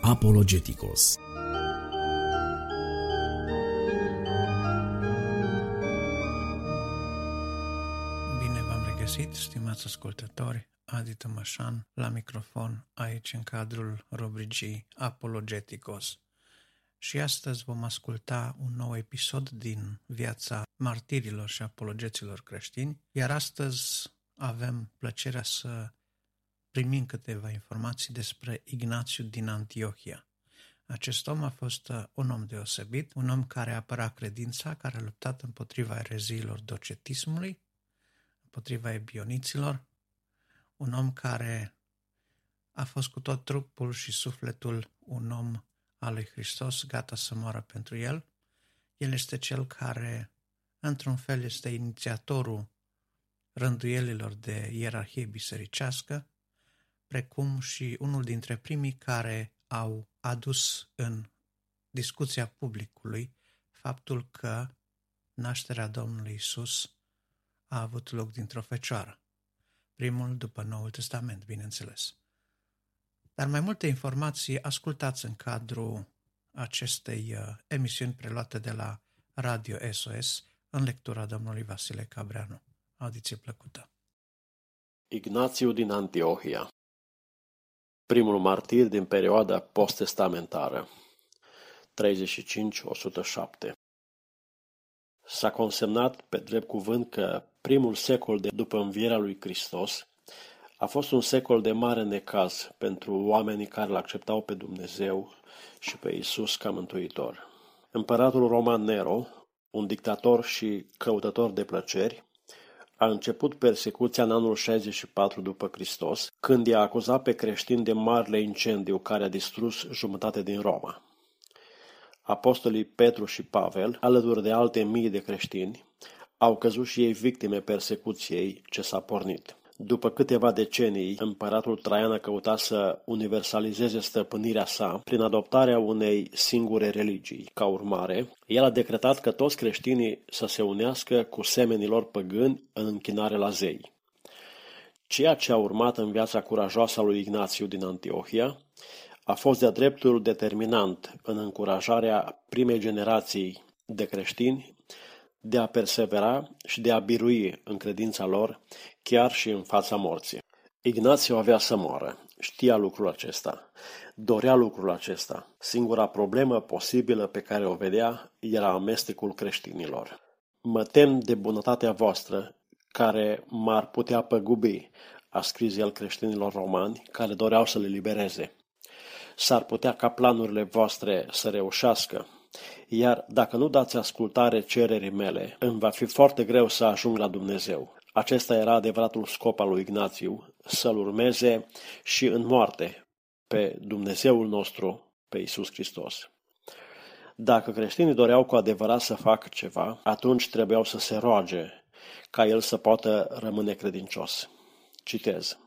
Apologeticos Bine v-am regăsit, stimați ascultători. Adi Tămășan la microfon aici în cadrul rubricii Apologeticos. Și astăzi vom asculta un nou episod din viața martirilor și apologeților creștini, iar astăzi avem plăcerea să primim câteva informații despre Ignațiu din Antiohia. Acest om a fost uh, un om deosebit, un om care apăra credința, care a luptat împotriva ereziilor docetismului, împotriva ebioniților, un om care a fost cu tot trupul și sufletul un om al lui Hristos, gata să moară pentru el. El este cel care, într-un fel, este inițiatorul rânduielilor de ierarhie bisericească, precum și unul dintre primii care au adus în discuția publicului faptul că nașterea Domnului Isus a avut loc dintr-o fecioară primul după Noul Testament, bineînțeles. Dar mai multe informații ascultați în cadrul acestei uh, emisiuni preluate de la Radio SOS în lectura domnului Vasile Cabreanu. Audiție plăcută! Ignațiu din Antiohia Primul martir din perioada post-testamentară 35-107 S-a consemnat pe drept cuvânt că primul secol de după învierea lui Hristos, a fost un secol de mare necaz pentru oamenii care îl acceptau pe Dumnezeu și pe Isus ca mântuitor. Împăratul Roman Nero, un dictator și căutător de plăceri, a început persecuția în anul 64 după Hristos, când i-a acuzat pe creștini de marele incendiu care a distrus jumătate din Roma. Apostolii Petru și Pavel, alături de alte mii de creștini, au căzut și ei victime persecuției ce s-a pornit. După câteva decenii, împăratul Traian a căutat să universalizeze stăpânirea sa prin adoptarea unei singure religii. Ca urmare, el a decretat că toți creștinii să se unească cu semenilor păgâni în închinare la zei. Ceea ce a urmat în viața curajoasă a lui Ignațiu din Antiohia a fost de-a dreptul determinant în încurajarea primei generații de creștini de a persevera și de a birui în credința lor, chiar și în fața morții. Ignațiu avea să moară, știa lucrul acesta, dorea lucrul acesta. Singura problemă posibilă pe care o vedea era amestecul creștinilor. Mă tem de bunătatea voastră, care m-ar putea păgubi, a scris el creștinilor romani, care doreau să le libereze. S-ar putea ca planurile voastre să reușească, iar dacă nu dați ascultare cererii mele, îmi va fi foarte greu să ajung la Dumnezeu. Acesta era adevăratul scop al lui Ignațiu, să-L urmeze și în moarte pe Dumnezeul nostru, pe Isus Hristos. Dacă creștinii doreau cu adevărat să facă ceva, atunci trebuiau să se roage ca el să poată rămâne credincios. Citez.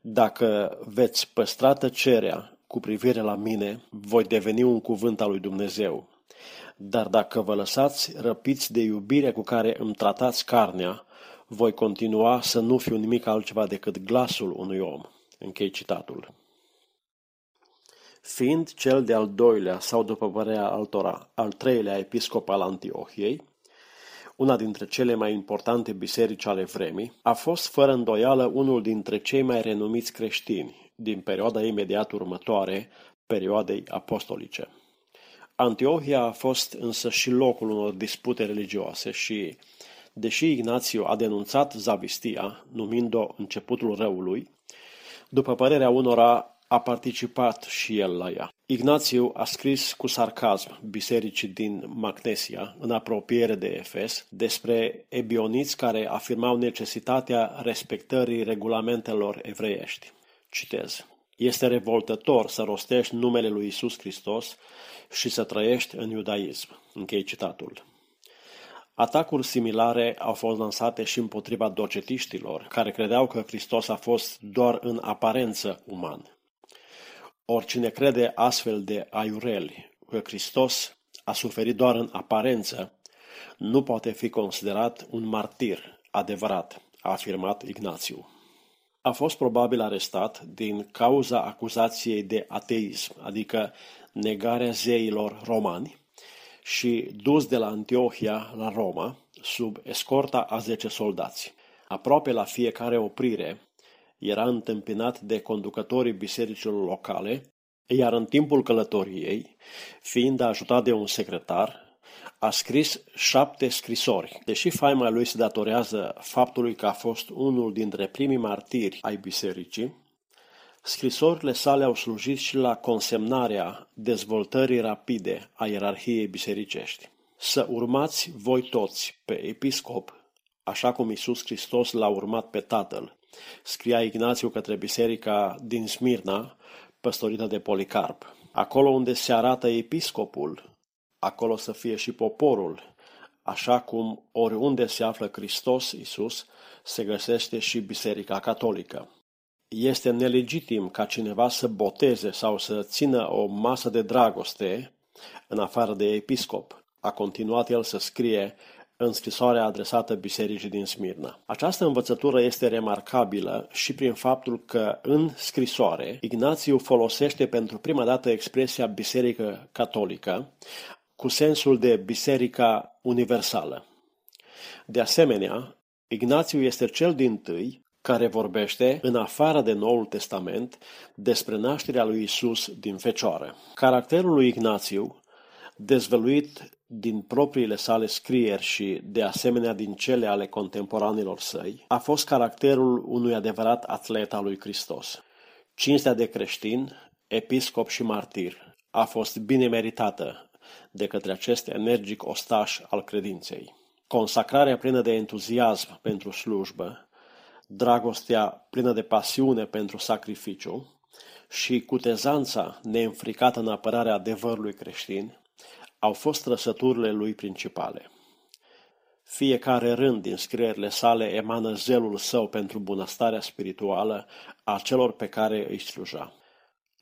Dacă veți păstra tăcerea cu privire la mine, voi deveni un cuvânt al lui Dumnezeu. Dar dacă vă lăsați răpiți de iubire cu care îmi tratați carnea, voi continua să nu fiu nimic altceva decât glasul unui om. Închei citatul. Fiind cel de-al doilea, sau după părerea altora, al treilea episcop al Antiohiei, una dintre cele mai importante biserici ale vremii, a fost fără îndoială unul dintre cei mai renumiți creștini din perioada imediat următoare perioadei apostolice. Antiohia a fost însă și locul unor dispute religioase și, deși Ignațiu a denunțat zavistia, numind-o începutul răului, după părerea unora a participat și el la ea. Ignațiu a scris cu sarcasm bisericii din Magnesia, în apropiere de Efes, despre ebioniți care afirmau necesitatea respectării regulamentelor evreiești. Citez. Este revoltător să rostești numele lui Isus Hristos și să trăiești în iudaism. Închei citatul. Atacuri similare au fost lansate și împotriva docetiștilor, care credeau că Hristos a fost doar în aparență uman. Oricine crede astfel de aiureli că Hristos a suferit doar în aparență, nu poate fi considerat un martir adevărat, a afirmat Ignațiu. A fost probabil arestat din cauza acuzației de ateism, adică negarea zeilor romani, și dus de la Antiohia la Roma, sub escorta a zece soldați. Aproape la fiecare oprire era întâmpinat de conducătorii bisericilor locale, iar în timpul călătoriei, fiind ajutat de un secretar, a scris șapte scrisori. Deși faima lui se datorează faptului că a fost unul dintre primii martiri ai bisericii, scrisorile sale au slujit și la consemnarea dezvoltării rapide a ierarhiei bisericești. Să urmați voi toți pe episcop, așa cum Isus Hristos l-a urmat pe Tatăl, scria Ignațiu către biserica din Smirna, păstorită de Policarp. Acolo unde se arată episcopul, acolo să fie și poporul, așa cum oriunde se află Hristos Isus, se găsește și Biserica Catolică. Este nelegitim ca cineva să boteze sau să țină o masă de dragoste în afară de episcop. A continuat el să scrie în scrisoarea adresată bisericii din Smirna. Această învățătură este remarcabilă și prin faptul că în scrisoare Ignațiu folosește pentru prima dată expresia biserică catolică, cu sensul de biserica universală. De asemenea, Ignațiu este cel din tâi care vorbește, în afară de Noul Testament, despre nașterea lui Isus din fecioară. Caracterul lui Ignațiu, dezvăluit din propriile sale scrieri și, de asemenea, din cele ale contemporanilor săi, a fost caracterul unui adevărat atlet al lui Hristos. Cinstea de creștin, episcop și martir a fost bine meritată de către acest energic ostaș al credinței. Consacrarea plină de entuziasm pentru slujbă, dragostea plină de pasiune pentru sacrificiu și cutezanța neînfricată în apărarea adevărului creștin au fost trăsăturile lui principale. Fiecare rând din scrierile sale emană zelul său pentru bunăstarea spirituală a celor pe care îi sluja.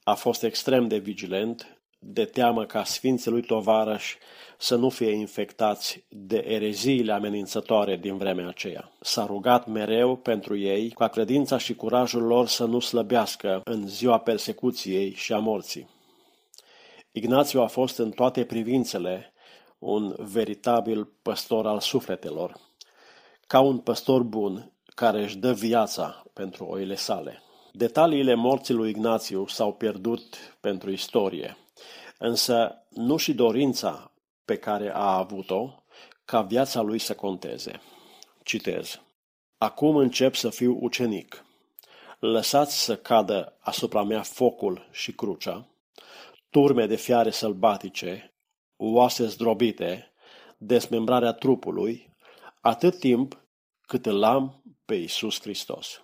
A fost extrem de vigilent, de teamă ca sfinții lui tovarăși să nu fie infectați de ereziile amenințătoare din vremea aceea. S-a rugat mereu pentru ei ca credința și curajul lor să nu slăbească în ziua persecuției și a morții. Ignațiu a fost în toate privințele un veritabil păstor al sufletelor, ca un păstor bun care își dă viața pentru oile sale. Detaliile morții lui Ignațiu s-au pierdut pentru istorie, însă nu și dorința pe care a avut-o ca viața lui să conteze. Citez. Acum încep să fiu ucenic. Lăsați să cadă asupra mea focul și crucea, turme de fiare sălbatice, oase zdrobite, desmembrarea trupului, atât timp cât îl am pe Iisus Hristos.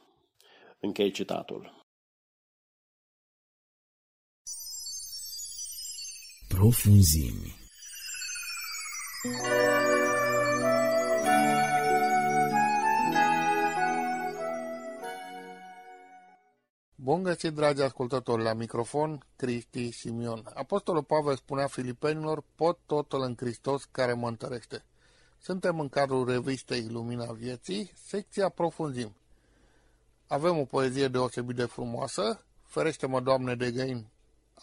Închei citatul. Profunzimi Bun găsit, dragi ascultători, la microfon, Cristi Simion. Apostolul Pavel spunea filipenilor, pot totul în Hristos care mă întărește. Suntem în cadrul revistei Lumina Vieții, secția Profunzim. Avem o poezie deosebit de frumoasă, Ferește-mă, Doamne, de găin,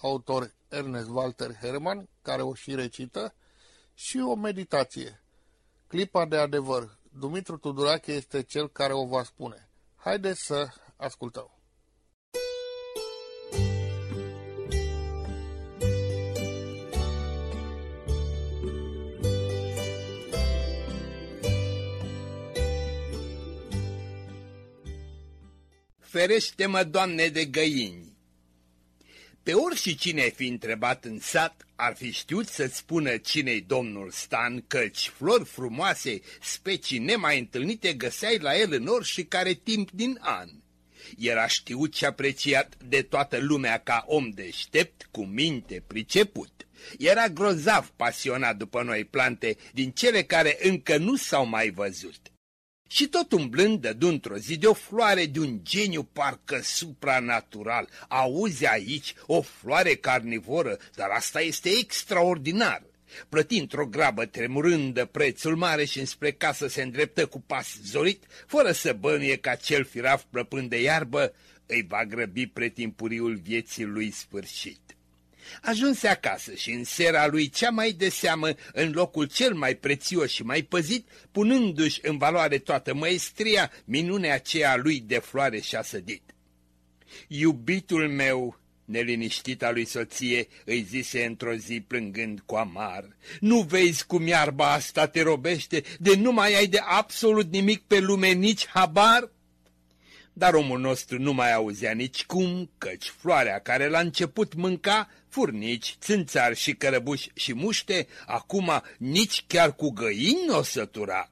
autor Ernest Walter Herman, care o și recită, și o meditație. Clipa de adevăr. Dumitru Tudurache este cel care o va spune. Haideți să ascultăm. Ferește-mă, Doamne, de găini! Pe orice cine fi întrebat în sat, ar fi știut să-ți spună cine-i domnul Stan, căci flori frumoase, specii nemai întâlnite găseai la el în orice care timp din an. Era știut și apreciat de toată lumea ca om deștept, cu minte priceput. Era grozav pasionat după noi plante, din cele care încă nu s-au mai văzut. Și tot umblând dădu într-o zi de o floare de un geniu parcă supranatural. Auzi aici o floare carnivoră, dar asta este extraordinar. Plăti într-o grabă tremurând prețul mare și înspre casă se îndreptă cu pas zorit, fără să bănuie ca cel firaf plăpând de iarbă, îi va grăbi pretimpuriul vieții lui sfârșit. Ajunse acasă și în sera lui cea mai de seamă, în locul cel mai prețios și mai păzit, punându-și în valoare toată măestria, minunea aceea lui de floare și-a sădit. Iubitul meu, neliniștita lui soție, îi zise într-o zi plângând cu amar, nu vezi cum iarba asta te robește, de nu mai ai de absolut nimic pe lume, nici habar? Dar omul nostru nu mai auzea nici cum, căci floarea care la început mânca furnici, țânțari și cărăbuși și muște, acum nici chiar cu găini o sătura.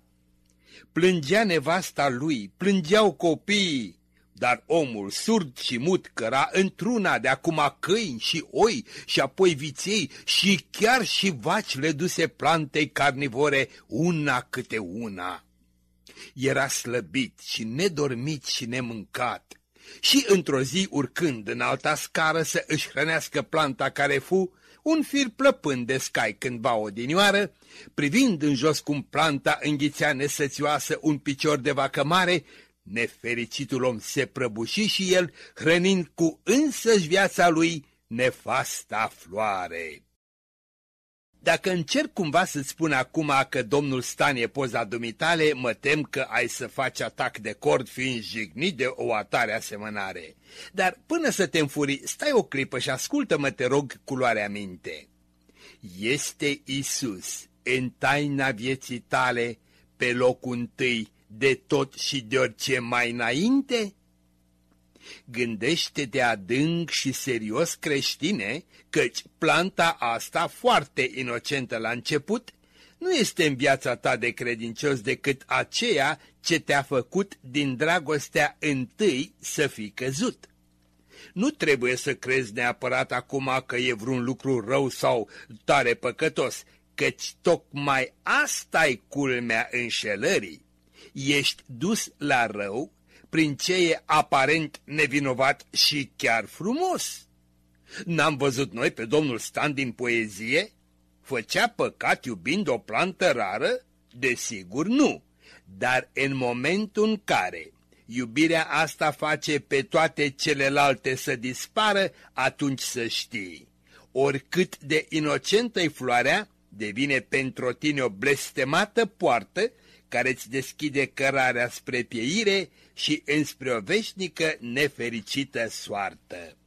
Plângea nevasta lui, plângeau copiii, dar omul surd și mut căra într-una de acum câini și oi și apoi viței și chiar și vaci le duse plantei carnivore una câte una. Era slăbit și nedormit și nemâncat și într-o zi urcând în alta scară să își hrănească planta care fu, un fir plăpând de scai cândva odinioară, privind în jos cum planta înghițea nesățioasă un picior de vacă mare, nefericitul om se prăbuși și el, hrănind cu însăși viața lui nefasta floare. Dacă încerc cumva să-ți spun acum că domnul Stan e poza dumitale, mă tem că ai să faci atac de cord fiind jignit de o atare asemănare. Dar până să te înfuri, stai o clipă și ascultă-mă, te rog, cu luarea minte. Este Isus, în taina vieții tale pe locul întâi de tot și de orice mai înainte? Gândește-te adânc și serios creștine, căci planta asta, foarte inocentă la început, nu este în viața ta de credincios decât aceea ce te-a făcut din dragostea întâi să fii căzut. Nu trebuie să crezi neapărat acum că e vreun lucru rău sau tare păcătos, căci tocmai asta e culmea înșelării. Ești dus la rău prin ce e aparent nevinovat și chiar frumos. N-am văzut noi pe domnul Stan din poezie? Făcea păcat iubind o plantă rară? Desigur nu, dar în momentul în care iubirea asta face pe toate celelalte să dispară, atunci să știi. Oricât de inocentă-i floarea, devine pentru tine o blestemată poartă care îți deschide cărarea spre pieire și înspre o veșnică nefericită soartă.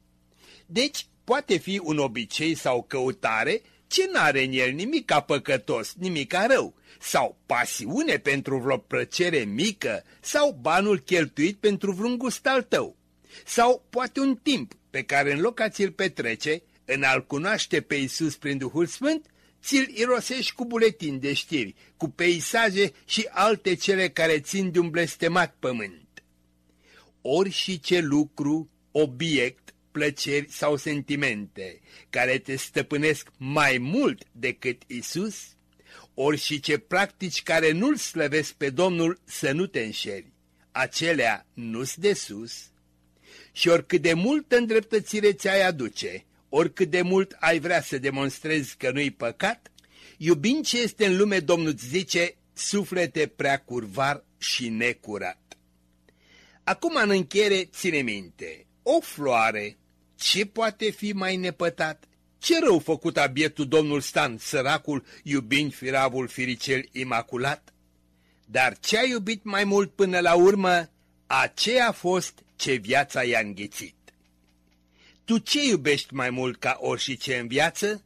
Deci, poate fi un obicei sau căutare ce n-are în el nimic păcătos, nimic rău, sau pasiune pentru vreo plăcere mică, sau banul cheltuit pentru vreun gust al tău, sau poate un timp pe care în loc a ți-l petrece, în a-L cunoaște pe Iisus prin Duhul Sfânt, ți-l irosești cu buletin de știri, cu peisaje și alte cele care țin de un blestemat pământ. Ori și ce lucru, obiect, plăceri sau sentimente care te stăpânesc mai mult decât Isus, ori și ce practici care nu-L slăvesc pe Domnul să nu te înșeli, acelea nu-s de sus, și oricât de multă îndreptățire ți-ai aduce, oricât de mult ai vrea să demonstrezi că nu-i păcat, iubind ce este în lume, Domnul îți zice, suflete prea curvar și necurat. Acum, în încheiere, ține minte, o floare, ce poate fi mai nepătat? Ce rău făcut a bietul domnul Stan, săracul, iubind firavul firicel imaculat? Dar ce a iubit mai mult până la urmă, aceea a fost ce viața i-a înghițit. Tu ce iubești mai mult ca orice în viață?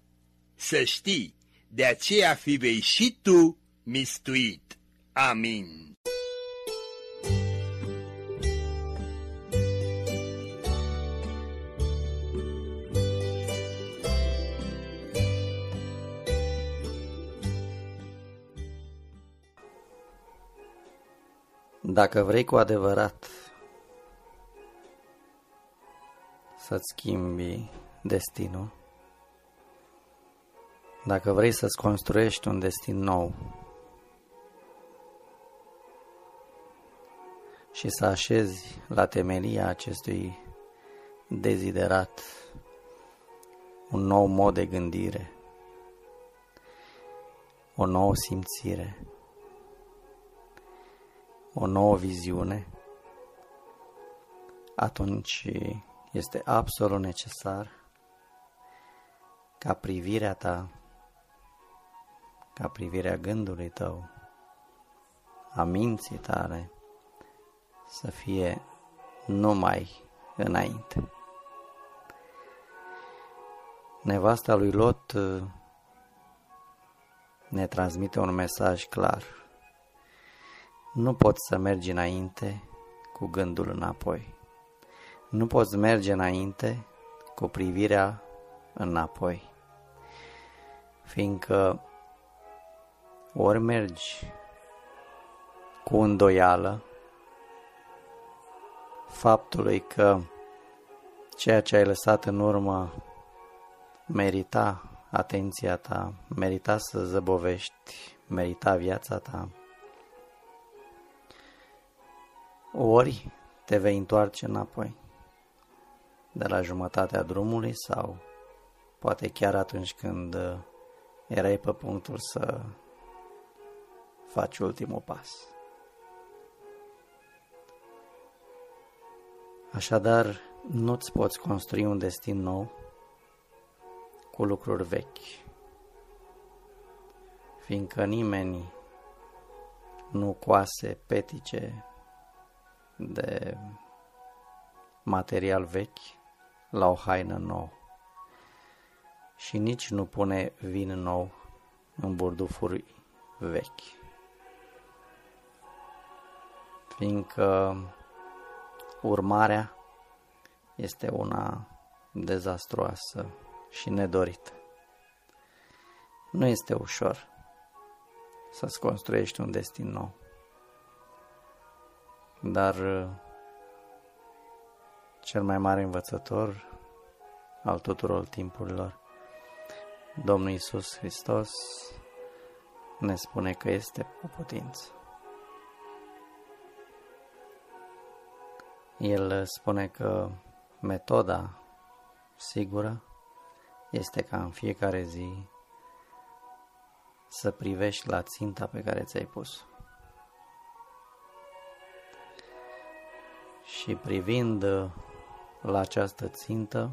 Să știi, de aceea fi vei și tu mistuit. Amin. Dacă vrei cu adevărat să-ți schimbi destinul, dacă vrei să-ți construiești un destin nou și să așezi la temelia acestui deziderat un nou mod de gândire, o nouă simțire, o nouă viziune, atunci este absolut necesar ca privirea ta, ca privirea gândului tău, a minții tale, să fie numai înainte. Nevasta lui Lot uh, ne transmite un mesaj clar. Nu poți să mergi înainte cu gândul înapoi. Nu poți merge înainte cu privirea înapoi. Fiindcă ori mergi cu îndoială faptului că ceea ce ai lăsat în urmă merita atenția ta, merita să zăbovești, merita viața ta. Ori te vei întoarce înapoi de la jumătatea drumului sau poate chiar atunci când uh, erai pe punctul să faci ultimul pas. Așadar, nu-ți poți construi un destin nou cu lucruri vechi, fiindcă nimeni nu coase petice de material vechi la o haină nouă și nici nu pune vin nou în burdufuri vechi. Fiindcă urmarea este una dezastruoasă și nedorită. Nu este ușor să-ți construiești un destin nou. Dar cel mai mare învățător al tuturor timpurilor, Domnul Isus Hristos, ne spune că este cu putință. El spune că metoda sigură este ca în fiecare zi să privești la ținta pe care ți-ai pus. Și privind la această țintă,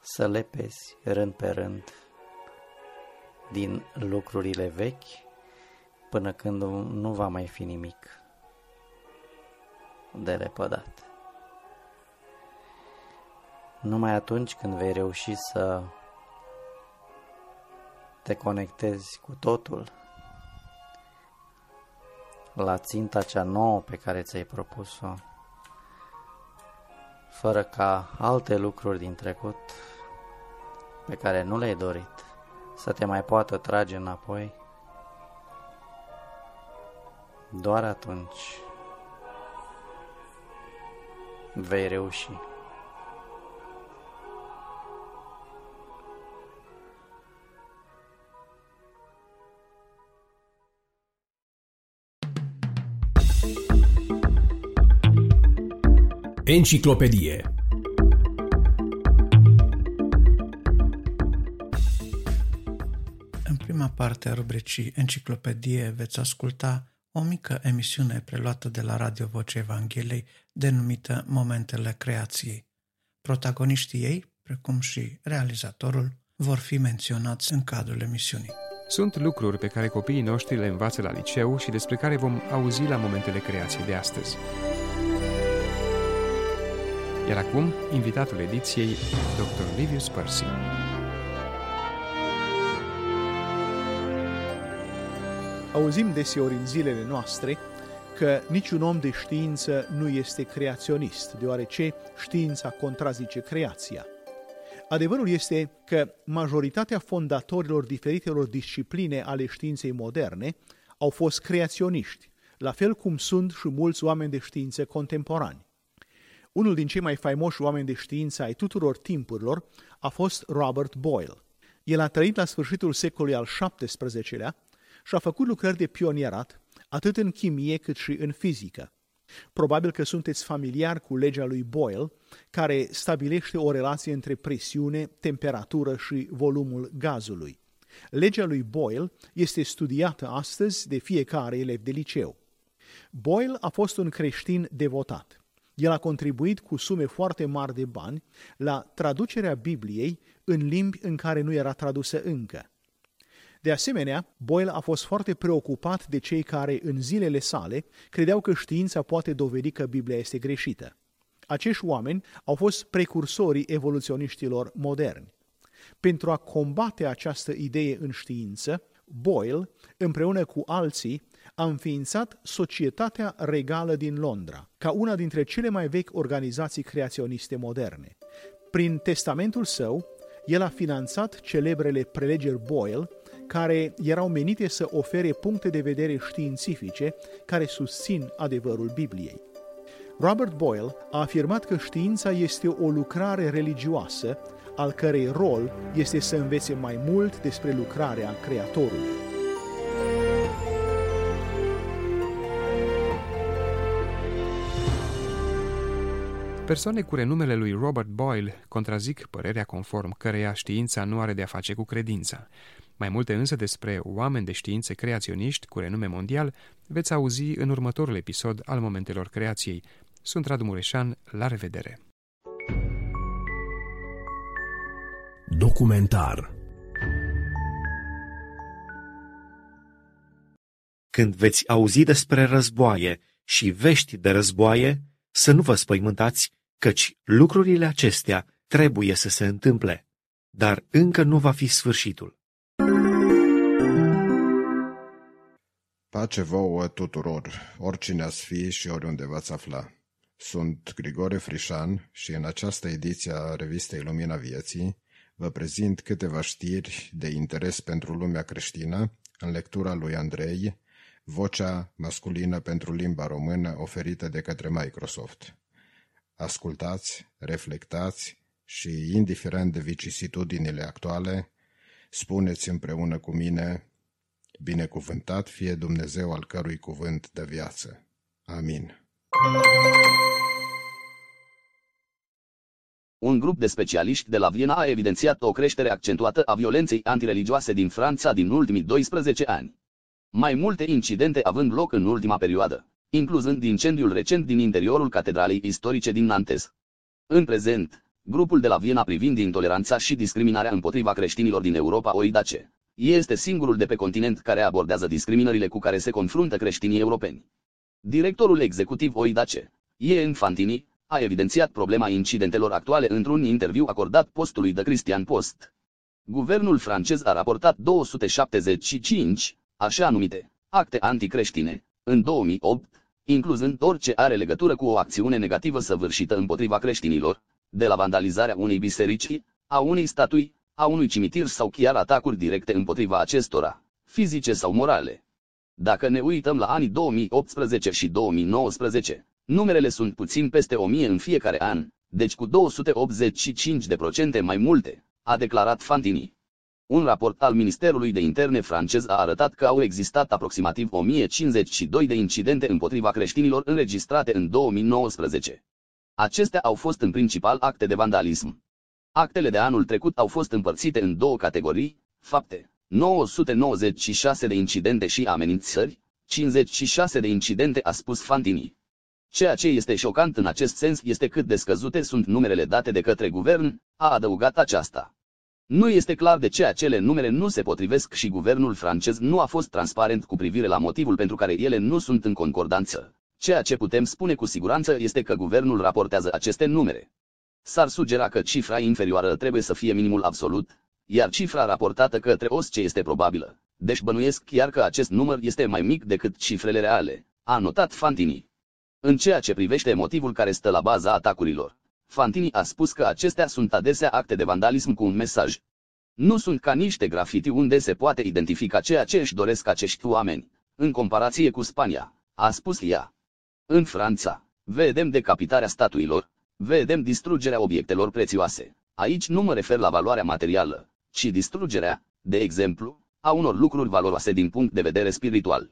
să lepezi rând pe rând din lucrurile vechi până când nu va mai fi nimic de lepădat. Numai atunci când vei reuși să te conectezi cu totul la ținta cea nouă pe care ți-ai propus-o, fără ca alte lucruri din trecut pe care nu le-ai dorit să te mai poată trage înapoi, doar atunci vei reuși. Enciclopedie În prima parte a rubricii Enciclopedie veți asculta o mică emisiune preluată de la Radio Voce Evangheliei denumită Momentele Creației. Protagoniștii ei, precum și realizatorul, vor fi menționați în cadrul emisiunii. Sunt lucruri pe care copiii noștri le învață la liceu și despre care vom auzi la Momentele Creației de astăzi. Iar acum, invitatul ediției, Dr. Livius Percy. Auzim deseori în zilele noastre că niciun om de știință nu este creaționist, deoarece știința contrazice creația. Adevărul este că majoritatea fondatorilor diferitelor discipline ale științei moderne au fost creaționiști, la fel cum sunt și mulți oameni de știință contemporani. Unul din cei mai faimoși oameni de știință ai tuturor timpurilor a fost Robert Boyle. El a trăit la sfârșitul secolului al XVII-lea și a făcut lucrări de pionierat atât în chimie cât și în fizică. Probabil că sunteți familiar cu legea lui Boyle, care stabilește o relație între presiune, temperatură și volumul gazului. Legea lui Boyle este studiată astăzi de fiecare elev de liceu. Boyle a fost un creștin devotat. El a contribuit cu sume foarte mari de bani la traducerea Bibliei în limbi în care nu era tradusă încă. De asemenea, Boyle a fost foarte preocupat de cei care, în zilele sale, credeau că știința poate dovedi că Biblia este greșită. Acești oameni au fost precursorii evoluționiștilor moderni. Pentru a combate această idee în știință, Boyle, împreună cu alții, a înființat Societatea Regală din Londra, ca una dintre cele mai vechi organizații creaționiste moderne. Prin testamentul său, el a finanțat celebrele prelegeri Boyle, care erau menite să ofere puncte de vedere științifice care susțin adevărul Bibliei. Robert Boyle a afirmat că știința este o lucrare religioasă, al cărei rol este să învețe mai mult despre lucrarea Creatorului. Persoane cu renumele lui Robert Boyle contrazic părerea conform căreia știința nu are de-a face cu credința. Mai multe însă despre oameni de științe creaționiști cu renume mondial veți auzi în următorul episod al Momentelor Creației. Sunt Radu Mureșan, la revedere! Documentar Când veți auzi despre războaie și vești de războaie, să nu vă spăimântați, căci lucrurile acestea trebuie să se întâmple, dar încă nu va fi sfârșitul. Pace vouă tuturor, oricine ați fi și oriunde v-ați afla. Sunt Grigore Frișan și în această ediție a revistei Lumina Vieții vă prezint câteva știri de interes pentru lumea creștină în lectura lui Andrei, vocea masculină pentru limba română oferită de către Microsoft. Ascultați, reflectați și, indiferent de vicisitudinile actuale, spuneți împreună cu mine, binecuvântat fie Dumnezeu al cărui cuvânt de viață. Amin. Un grup de specialiști de la Viena a evidențiat o creștere accentuată a violenței antireligioase din Franța din ultimii 12 ani. Mai multe incidente având loc în ultima perioadă, incluzând incendiul recent din interiorul catedralei istorice din Nantes. În prezent, grupul de la Viena privind intoleranța și discriminarea împotriva creștinilor din Europa OIDACE, este singurul de pe continent care abordează discriminările cu care se confruntă creștinii europeni. Directorul executiv OIDACE, Ian Fantini, a evidențiat problema incidentelor actuale într-un interviu acordat postului de Christian Post. Guvernul francez a raportat 275, așa numite, acte anticreștine, în 2008, incluzând orice are legătură cu o acțiune negativă săvârșită împotriva creștinilor, de la vandalizarea unei biserici, a unei statui, a unui cimitir sau chiar atacuri directe împotriva acestora, fizice sau morale. Dacă ne uităm la anii 2018 și 2019, numerele sunt puțin peste 1000 în fiecare an, deci cu 285 de procente mai multe, a declarat Fantini. Un raport al Ministerului de Interne francez a arătat că au existat aproximativ 1052 de incidente împotriva creștinilor înregistrate în 2019. Acestea au fost în principal acte de vandalism. Actele de anul trecut au fost împărțite în două categorii, fapte, 996 de incidente și amenințări, 56 de incidente a spus Fantini. Ceea ce este șocant în acest sens este cât de scăzute sunt numerele date de către guvern, a adăugat aceasta. Nu este clar de ce acele numere nu se potrivesc și guvernul francez nu a fost transparent cu privire la motivul pentru care ele nu sunt în concordanță. Ceea ce putem spune cu siguranță este că guvernul raportează aceste numere. S-ar sugera că cifra inferioară trebuie să fie minimul absolut, iar cifra raportată către OSCE este probabilă. Deci bănuiesc chiar că acest număr este mai mic decât cifrele reale, a notat Fantini. În ceea ce privește motivul care stă la baza atacurilor, Fantini a spus că acestea sunt adesea acte de vandalism cu un mesaj. Nu sunt ca niște grafiti unde se poate identifica ceea ce își doresc acești oameni, în comparație cu Spania, a spus ea. În Franța, vedem decapitarea statuilor, vedem distrugerea obiectelor prețioase. Aici nu mă refer la valoarea materială, ci distrugerea, de exemplu, a unor lucruri valoroase din punct de vedere spiritual.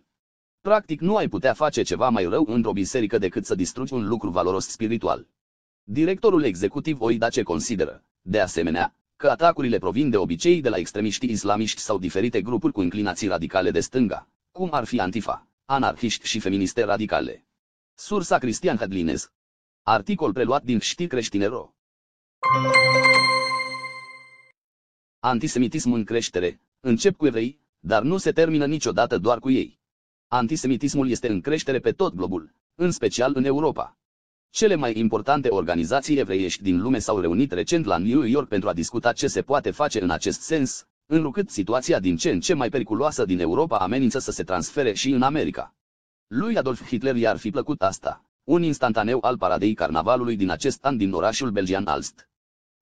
Practic nu ai putea face ceva mai rău într-o biserică decât să distrugi un lucru valoros spiritual. Directorul executiv Oidace consideră, de asemenea, că atacurile provin de obicei de la extremiștii islamiști sau diferite grupuri cu inclinații radicale de stânga, cum ar fi Antifa, anarhiști și feministe radicale. Sursa Cristian Hedlinez. Articol preluat din Știri Creștinero. Antisemitism în creștere. Încep cu evrei, dar nu se termină niciodată doar cu ei. Antisemitismul este în creștere pe tot globul, în special în Europa. Cele mai importante organizații evreiești din lume s-au reunit recent la New York pentru a discuta ce se poate face în acest sens, înrucât situația din ce în ce mai periculoasă din Europa amenință să se transfere și în America. Lui Adolf Hitler i-ar fi plăcut asta, un instantaneu al paradei carnavalului din acest an din orașul belgian Alst.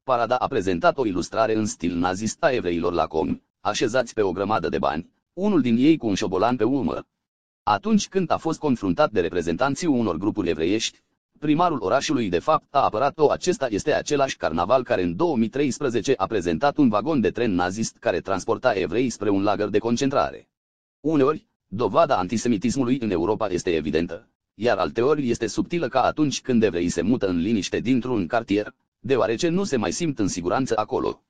Parada a prezentat o ilustrare în stil nazist a evreilor la com, așezați pe o grămadă de bani, unul din ei cu un șobolan pe umăr. Atunci când a fost confruntat de reprezentanții unor grupuri evreiești, primarul orașului de fapt a apărat-o acesta este același carnaval care în 2013 a prezentat un vagon de tren nazist care transporta evrei spre un lagăr de concentrare. Uneori, dovada antisemitismului în Europa este evidentă, iar alteori este subtilă ca atunci când evreii se mută în liniște dintr-un cartier, deoarece nu se mai simt în siguranță acolo.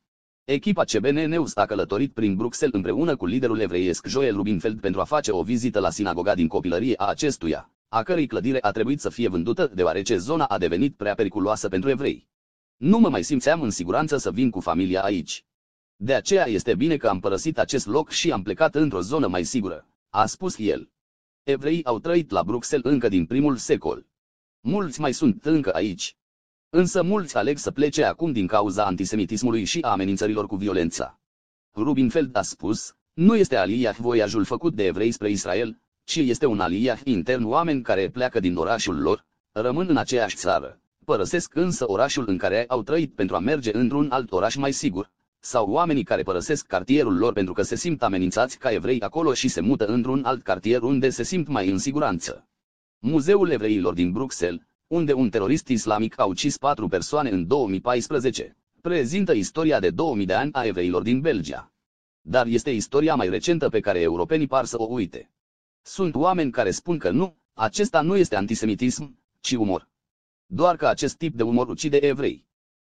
Echipa CBN News a călătorit prin Bruxelles împreună cu liderul evreiesc Joel Rubinfeld pentru a face o vizită la sinagoga din copilărie a acestuia, a cărei clădire a trebuit să fie vândută deoarece zona a devenit prea periculoasă pentru evrei. Nu mă mai simțeam în siguranță să vin cu familia aici. De aceea este bine că am părăsit acest loc și am plecat într-o zonă mai sigură, a spus el. Evreii au trăit la Bruxelles încă din primul secol. Mulți mai sunt încă aici. Însă mulți aleg să plece acum din cauza antisemitismului și a amenințărilor cu violența. Rubinfeld a spus, nu este Aliyah voiajul făcut de evrei spre Israel, ci este un aliat intern oameni care pleacă din orașul lor, rămân în aceeași țară, părăsesc însă orașul în care au trăit pentru a merge într-un alt oraș mai sigur, sau oamenii care părăsesc cartierul lor pentru că se simt amenințați ca evrei acolo și se mută într-un alt cartier unde se simt mai în siguranță. Muzeul Evreilor din Bruxelles, unde un terorist islamic a ucis patru persoane în 2014, prezintă istoria de 2000 de ani a evreilor din Belgia. Dar este istoria mai recentă pe care europenii par să o uite. Sunt oameni care spun că nu, acesta nu este antisemitism, ci umor. Doar că acest tip de umor ucide evrei.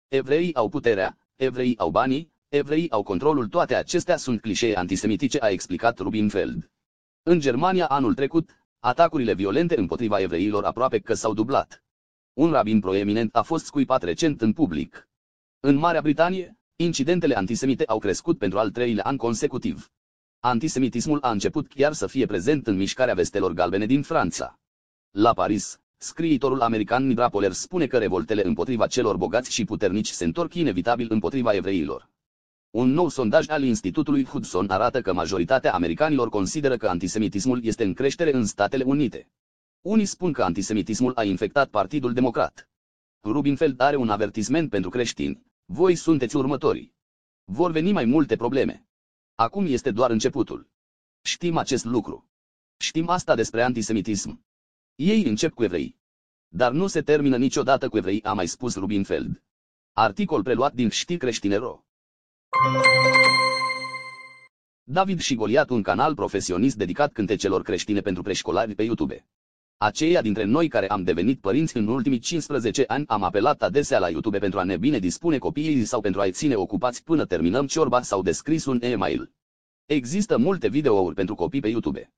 Evreii au puterea, evreii au banii, evreii au controlul, toate acestea sunt clișee antisemitice, a explicat Rubinfeld. În Germania anul trecut, atacurile violente împotriva evreilor aproape că s-au dublat. Un rabin proeminent a fost scuipat recent în public. În Marea Britanie, incidentele antisemite au crescut pentru al treilea an consecutiv. Antisemitismul a început chiar să fie prezent în mișcarea vestelor galbene din Franța. La Paris, scriitorul american Nidra Poler spune că revoltele împotriva celor bogați și puternici se întorc inevitabil împotriva evreilor. Un nou sondaj al Institutului Hudson arată că majoritatea americanilor consideră că antisemitismul este în creștere în Statele Unite. Unii spun că antisemitismul a infectat Partidul Democrat. Rubinfeld are un avertisment pentru creștini. Voi sunteți următorii. Vor veni mai multe probleme. Acum este doar începutul. Știm acest lucru. Știm asta despre antisemitism. Ei încep cu evrei. Dar nu se termină niciodată cu evrei, a mai spus Rubinfeld. Articol preluat din Știi Creștinero. David și Goliat, un canal profesionist dedicat cântecelor creștine pentru preșcolari pe YouTube. Aceia dintre noi care am devenit părinți în ultimii 15 ani am apelat adesea la YouTube pentru a ne bine dispune copiii sau pentru a-i ține ocupați până terminăm ciorba sau descris un e-mail. Există multe videouri pentru copii pe YouTube.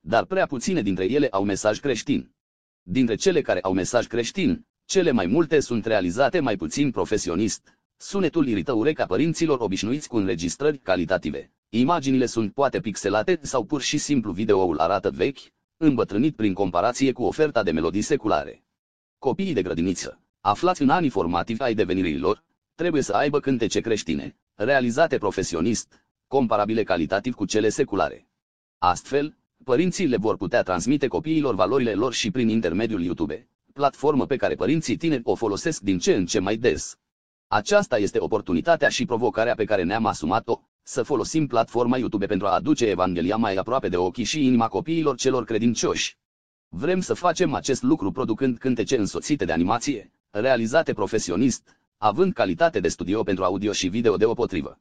Dar prea puține dintre ele au mesaj creștin. Dintre cele care au mesaj creștin, cele mai multe sunt realizate mai puțin profesionist. Sunetul irită ureca părinților obișnuiți cu înregistrări calitative. Imaginile sunt poate pixelate sau pur și simplu videoul arată vechi, îmbătrânit prin comparație cu oferta de melodii seculare. Copiii de grădiniță, aflați în anii formativi ai devenirii lor, trebuie să aibă cântece creștine, realizate profesionist, comparabile calitativ cu cele seculare. Astfel, părinții le vor putea transmite copiilor valorile lor și prin intermediul YouTube, platformă pe care părinții tineri o folosesc din ce în ce mai des. Aceasta este oportunitatea și provocarea pe care ne-am asumat-o, să folosim platforma YouTube pentru a aduce Evanghelia mai aproape de ochii și inima copiilor celor credincioși. Vrem să facem acest lucru producând cântece însoțite de animație, realizate profesionist, având calitate de studio pentru audio și video deopotrivă.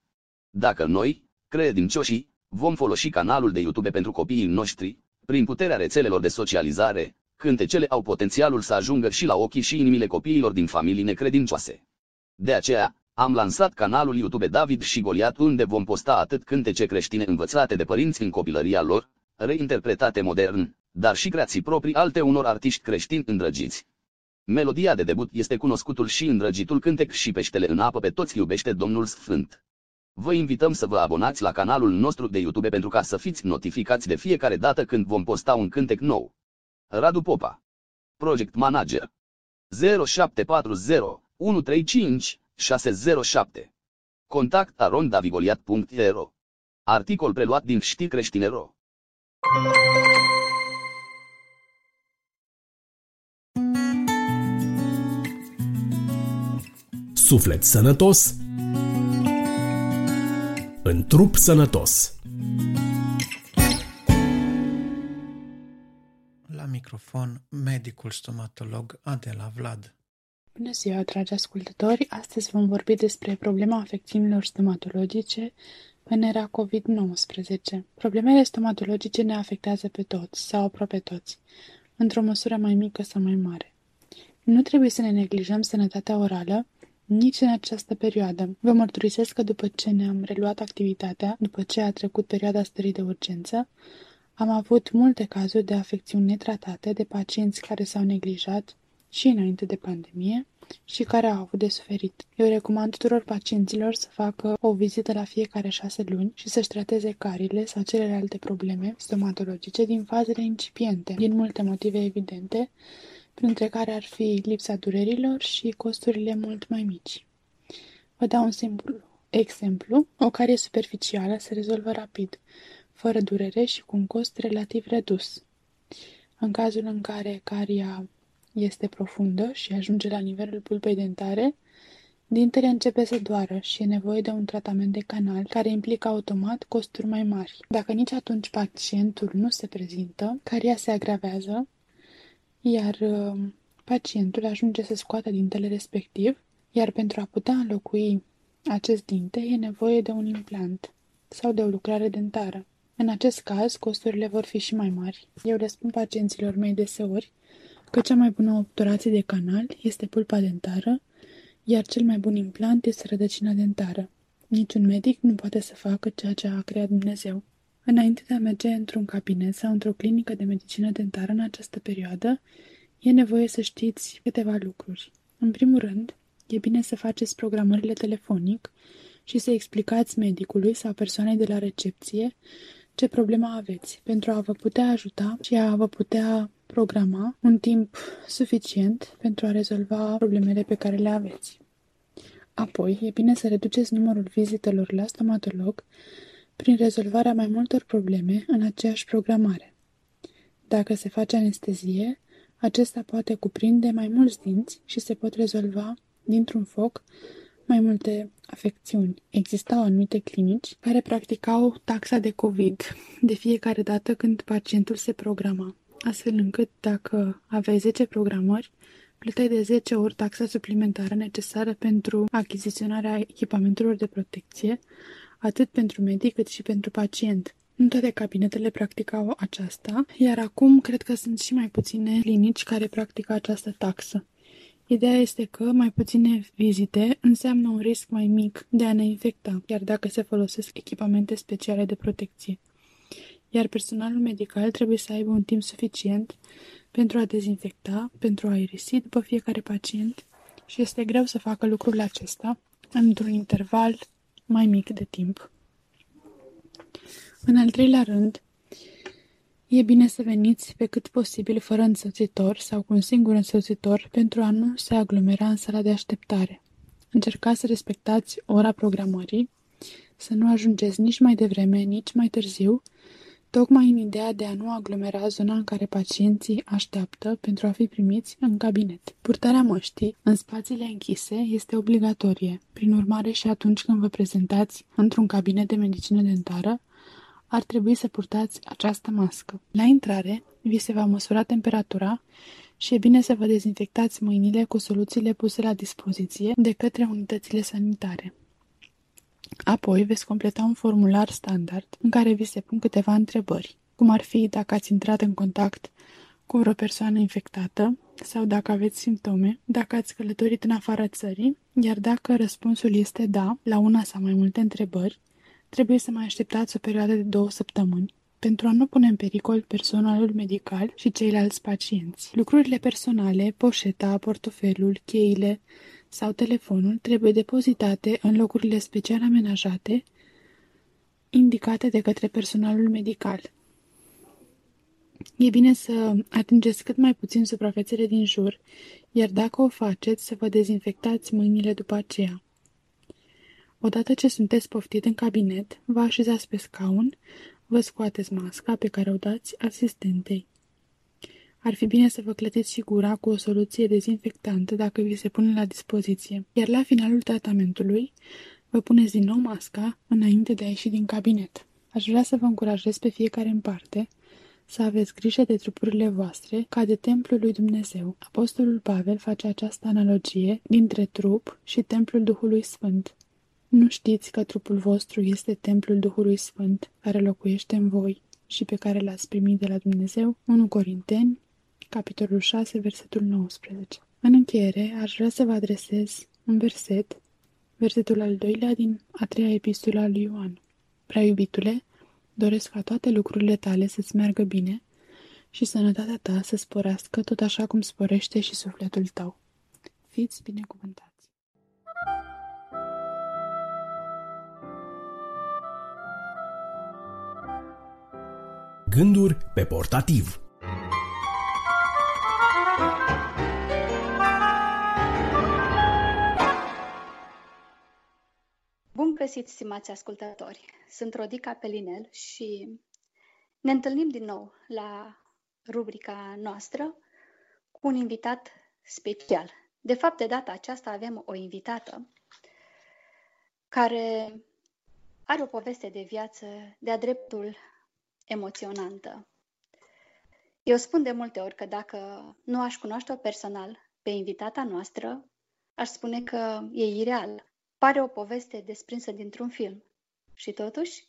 Dacă noi, credincioșii, vom folosi canalul de YouTube pentru copiii noștri, prin puterea rețelelor de socializare, cântecele au potențialul să ajungă și la ochii și inimile copiilor din familii necredincioase. De aceea, am lansat canalul YouTube David și Goliat unde vom posta atât cântece creștine învățate de părinți în copilăria lor, reinterpretate modern, dar și creații proprii alte unor artiști creștini îndrăgiți. Melodia de debut este cunoscutul și îndrăgitul cântec și peștele în apă pe toți iubește Domnul Sfânt. Vă invităm să vă abonați la canalul nostru de YouTube pentru ca să fiți notificați de fiecare dată când vom posta un cântec nou. Radu Popa Project Manager 0740 135 607. Contact arondavigoliat.ro Articol preluat din Știi Creștinero. Suflet sănătos în trup sănătos. La microfon, medicul stomatolog Adela Vlad. Bună ziua, dragi ascultători! Astăzi vom vorbi despre problema afecțiunilor stomatologice în era COVID-19. Problemele stomatologice ne afectează pe toți, sau aproape toți, într-o măsură mai mică sau mai mare. Nu trebuie să ne neglijăm sănătatea orală, nici în această perioadă. Vă mărturisesc că după ce ne-am reluat activitatea, după ce a trecut perioada stării de urgență, am avut multe cazuri de afecțiuni netratate de pacienți care s-au neglijat și înainte de pandemie și care au avut de suferit. Eu recomand tuturor pacienților să facă o vizită la fiecare șase luni și să-și trateze carile sau celelalte probleme stomatologice din fazele incipiente, din multe motive evidente, printre care ar fi lipsa durerilor și costurile mult mai mici. Vă dau un simplu exemplu. O carie superficială se rezolvă rapid, fără durere și cu un cost relativ redus. În cazul în care caria este profundă și ajunge la nivelul pulpei dentare, dintele începe să doară și e nevoie de un tratament de canal care implică automat costuri mai mari. Dacă nici atunci pacientul nu se prezintă, caria se agravează, iar uh, pacientul ajunge să scoată dintele respectiv, iar pentru a putea înlocui acest dinte e nevoie de un implant sau de o lucrare dentară. În acest caz, costurile vor fi și mai mari. Eu le spun pacienților mei deseori că cea mai bună obturație de canal este pulpa dentară, iar cel mai bun implant este rădăcina dentară. Niciun medic nu poate să facă ceea ce a creat Dumnezeu. Înainte de a merge într-un cabinet sau într-o clinică de medicină dentară în această perioadă, e nevoie să știți câteva lucruri. În primul rând, e bine să faceți programările telefonic și să explicați medicului sau persoanei de la recepție ce problemă aveți, pentru a vă putea ajuta și a vă putea programa un timp suficient pentru a rezolva problemele pe care le aveți. Apoi, e bine să reduceți numărul vizitelor la stomatolog prin rezolvarea mai multor probleme în aceeași programare. Dacă se face anestezie, acesta poate cuprinde mai mulți dinți și se pot rezolva dintr-un foc mai multe afecțiuni. Existau anumite clinici care practicau taxa de COVID de fiecare dată când pacientul se programa, astfel încât dacă aveai 10 programări, plăteai de 10 ori taxa suplimentară necesară pentru achiziționarea echipamentelor de protecție, atât pentru medic cât și pentru pacient. Nu toate cabinetele practicau aceasta, iar acum cred că sunt și mai puține clinici care practică această taxă. Ideea este că mai puține vizite înseamnă un risc mai mic de a ne infecta, chiar dacă se folosesc echipamente speciale de protecție. Iar personalul medical trebuie să aibă un timp suficient pentru a dezinfecta, pentru a irisi după fiecare pacient și este greu să facă lucrul acesta într-un interval mai mic de timp. În al treilea rând, E bine să veniți pe cât posibil fără însoțitor sau cu un singur însoțitor pentru a nu se aglomera în sala de așteptare. Încercați să respectați ora programării, să nu ajungeți nici mai devreme, nici mai târziu, tocmai în ideea de a nu aglomera zona în care pacienții așteaptă pentru a fi primiți în cabinet. Purtarea măștii în spațiile închise este obligatorie. Prin urmare și atunci când vă prezentați într-un cabinet de medicină dentară, ar trebui să purtați această mască. La intrare, vi se va măsura temperatura și e bine să vă dezinfectați mâinile cu soluțiile puse la dispoziție de către unitățile sanitare. Apoi veți completa un formular standard în care vi se pun câteva întrebări, cum ar fi dacă ați intrat în contact cu vreo persoană infectată sau dacă aveți simptome, dacă ați călătorit în afara țării, iar dacă răspunsul este da la una sau mai multe întrebări, trebuie să mai așteptați o perioadă de două săptămâni pentru a nu pune în pericol personalul medical și ceilalți pacienți. Lucrurile personale, poșeta, portofelul, cheile sau telefonul trebuie depozitate în locurile special amenajate indicate de către personalul medical. E bine să atingeți cât mai puțin suprafețele din jur, iar dacă o faceți, să vă dezinfectați mâinile după aceea. Odată ce sunteți poftit în cabinet, vă așezați pe scaun, vă scoateți masca pe care o dați asistentei. Ar fi bine să vă clătiți și gura cu o soluție dezinfectantă dacă vi se pune la dispoziție, iar la finalul tratamentului vă puneți din nou masca înainte de a ieși din cabinet. Aș vrea să vă încurajez pe fiecare în parte să aveți grijă de trupurile voastre ca de templul lui Dumnezeu. Apostolul Pavel face această analogie dintre trup și templul Duhului Sfânt. Nu știți că trupul vostru este templul Duhului Sfânt, care locuiește în voi și pe care l-ați primit de la Dumnezeu? 1 Corinteni, capitolul 6, versetul 19. În încheiere, aș vrea să vă adresez un verset, versetul al doilea din a treia epistola lui Ioan. Prea iubitule, doresc ca toate lucrurile tale să-ți meargă bine și sănătatea ta să sporească tot așa cum sporește și sufletul tău. Fiți binecuvântați! Gânduri pe portativ Bun găsit, stimați ascultători! Sunt Rodica Pelinel și ne întâlnim din nou la rubrica noastră cu un invitat special. De fapt, de data aceasta avem o invitată care are o poveste de viață de-a dreptul emoționantă. Eu spun de multe ori că dacă nu aș cunoaște-o personal pe invitata noastră, aș spune că e ireal. Pare o poveste desprinsă dintr-un film. Și totuși,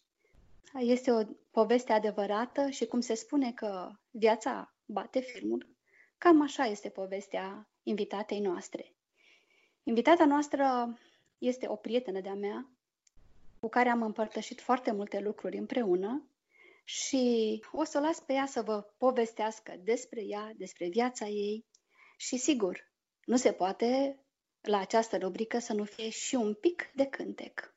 este o poveste adevărată și cum se spune că viața bate filmul, cam așa este povestea invitatei noastre. Invitata noastră este o prietenă de-a mea cu care am împărtășit foarte multe lucruri împreună și o să o las pe ea să vă povestească despre ea, despre viața ei și sigur, nu se poate la această rubrică să nu fie și un pic de cântec.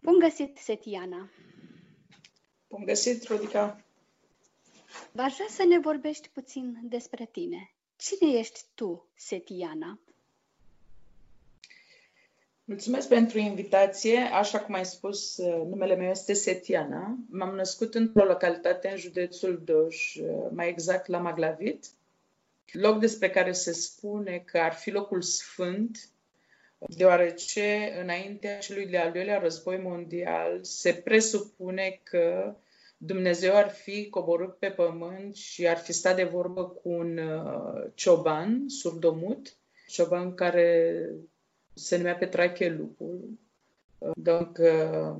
Bun găsit, Setiana! Bun găsit, Rodica! V-aș vrea să ne vorbești puțin despre tine. Cine ești tu, Setiana? Mulțumesc pentru invitație. Așa cum ai spus, numele meu este Setiana. M-am născut într-o localitate în județul Doj, mai exact la Maglavit, loc despre care se spune că ar fi locul sfânt, deoarece înaintea celui de-al doilea război mondial se presupune că Dumnezeu ar fi coborât pe pământ și ar fi stat de vorbă cu un uh, cioban surdomut, cioban care se numea Petrache Lupul. Donc, uh,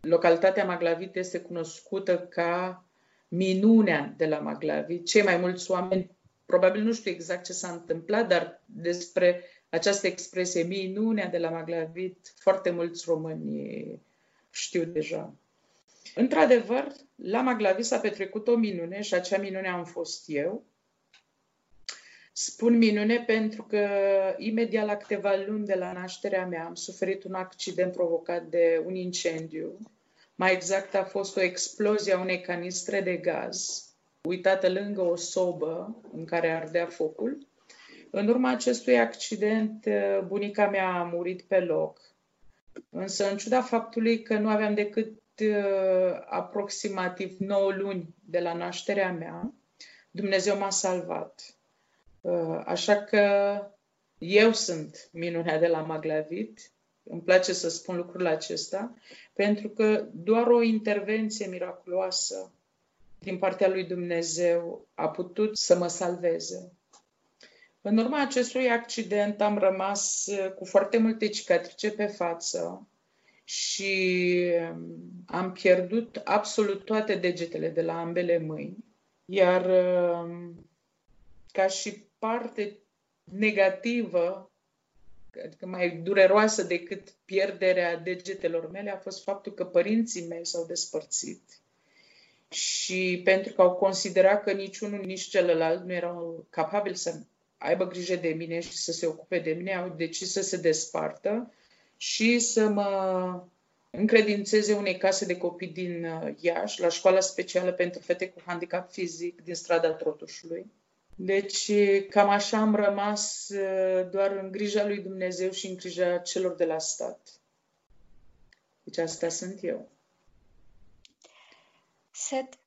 localitatea Maglavit este cunoscută ca minunea de la Maglavit. Cei mai mulți oameni probabil nu știu exact ce s-a întâmplat, dar despre această expresie minunea de la Maglavit, foarte mulți români știu deja. Într-adevăr, la Maglavit s-a petrecut o minune și acea minune am fost eu. Spun minune pentru că imediat la câteva luni de la nașterea mea am suferit un accident provocat de un incendiu. Mai exact a fost o explozie a unei canistre de gaz uitată lângă o sobă în care ardea focul. În urma acestui accident, bunica mea a murit pe loc. Însă, în ciuda faptului că nu aveam decât uh, aproximativ 9 luni de la nașterea mea, Dumnezeu m-a salvat. Uh, așa că eu sunt minunea de la Maglavit, îmi place să spun lucrul acesta, pentru că doar o intervenție miraculoasă din partea lui Dumnezeu a putut să mă salveze. În urma acestui accident am rămas cu foarte multe cicatrice pe față și am pierdut absolut toate degetele de la ambele mâini. Iar ca și parte negativă, adică mai dureroasă decât pierderea degetelor mele, a fost faptul că părinții mei s-au despărțit și pentru că au considerat că niciunul, nici celălalt nu erau capabili să aibă grijă de mine și să se ocupe de mine, au decis să se despartă și să mă încredințeze unei case de copii din uh, Iași, la școala specială pentru fete cu handicap fizic din strada Trotușului. Deci cam așa am rămas uh, doar în grija lui Dumnezeu și în grija celor de la stat. Deci asta sunt eu. Set,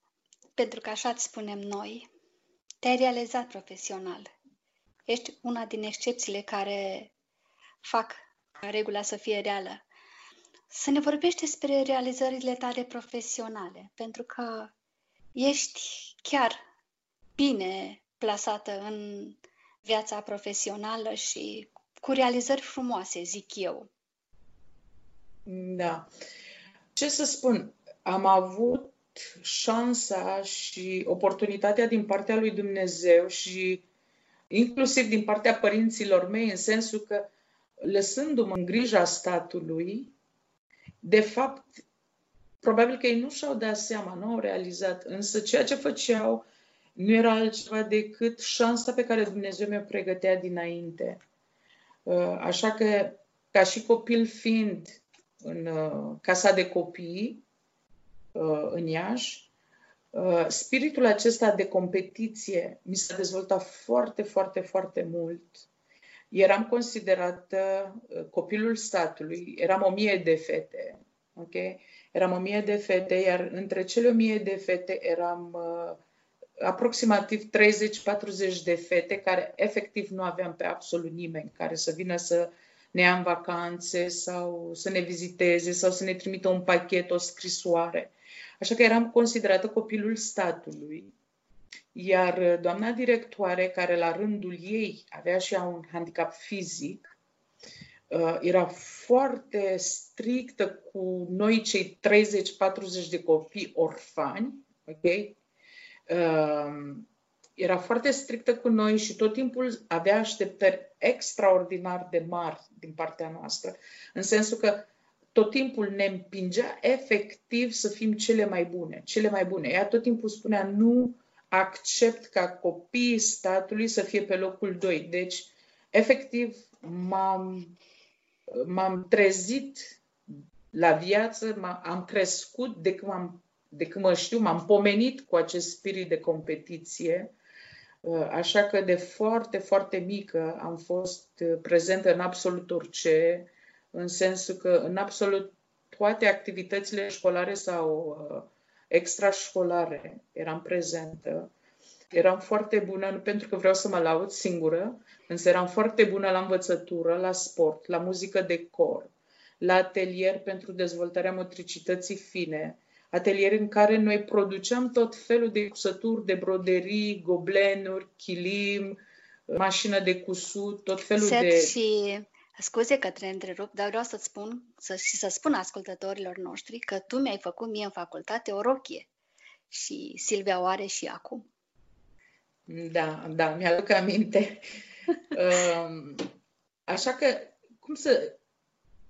pentru că așa îți spunem noi, te-ai realizat profesional. Ești una din excepțiile care fac ca regula să fie reală. Să ne vorbești despre realizările tale profesionale, pentru că ești chiar bine plasată în viața profesională și cu realizări frumoase, zic eu. Da. Ce să spun? Am avut șansa și oportunitatea din partea lui Dumnezeu și inclusiv din partea părinților mei, în sensul că lăsându-mă în grija statului, de fapt, probabil că ei nu și-au dat seama, nu au realizat, însă ceea ce făceau nu era altceva decât șansa pe care Dumnezeu mi-o pregătea dinainte. Uh, așa că, ca și copil fiind în uh, casa de copii, Uh, în Iași, uh, spiritul acesta de competiție mi s-a dezvoltat foarte, foarte, foarte mult. Eram considerată uh, copilul statului, eram o mie de fete, ok? Eram o mie de fete, iar între cele o mie de fete eram aproximativ 30-40 de fete care efectiv nu aveam pe absolut nimeni care să vină să ne ia în vacanțe sau să ne viziteze sau să ne trimită un pachet, o scrisoare. Așa că eram considerată copilul statului. Iar doamna directoare, care la rândul ei avea și ea un handicap fizic, uh, era foarte strictă cu noi cei 30-40 de copii orfani, ok? Um, era foarte strictă cu noi și tot timpul avea așteptări extraordinar de mari din partea noastră, în sensul că tot timpul ne împingea efectiv să fim cele mai bune, cele mai bune. Ea tot timpul spunea nu accept ca copiii statului să fie pe locul 2. Deci, efectiv, m-am, m-am trezit la viață, am crescut de când m-am de când mă știu, m-am pomenit cu acest spirit de competiție, uh, așa că de foarte, foarte mică am fost uh, prezentă în absolut orice, în sensul că în absolut toate activitățile școlare sau uh, extrașcolare eram prezentă. Eram foarte bună, nu pentru că vreau să mă laud singură, însă eram foarte bună la învățătură, la sport, la muzică de cor, la atelier pentru dezvoltarea motricității fine, atelier în care noi produceam tot felul de cusături, de broderii, goblenuri, chilim, mașină de cusut, tot felul Set de... și Scuze că te întrerup, dar vreau să-ți spun să, și să spun ascultătorilor noștri că tu mi-ai făcut mie în facultate o rochie și Silvia o are și acum. Da, da, mi-aduc aminte. Um, așa că, cum să,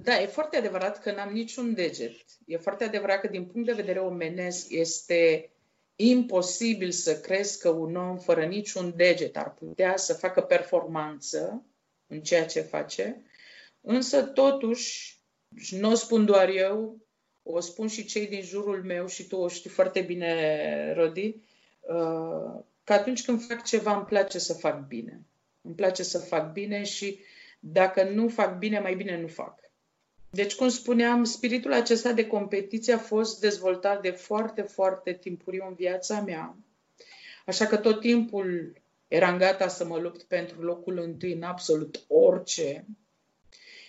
da, e foarte adevărat că n-am niciun deget. E foarte adevărat că din punct de vedere omenesc este imposibil să crezi că un om fără niciun deget ar putea să facă performanță în ceea ce face, însă totuși, și nu o spun doar eu, o spun și cei din jurul meu și tu o știi foarte bine, Rodi, uh, că atunci când fac ceva îmi place să fac bine. Îmi place să fac bine și dacă nu fac bine, mai bine nu fac. Deci, cum spuneam, spiritul acesta de competiție a fost dezvoltat de foarte, foarte timpuriu în viața mea. Așa că tot timpul eram gata să mă lupt pentru locul întâi în absolut orice.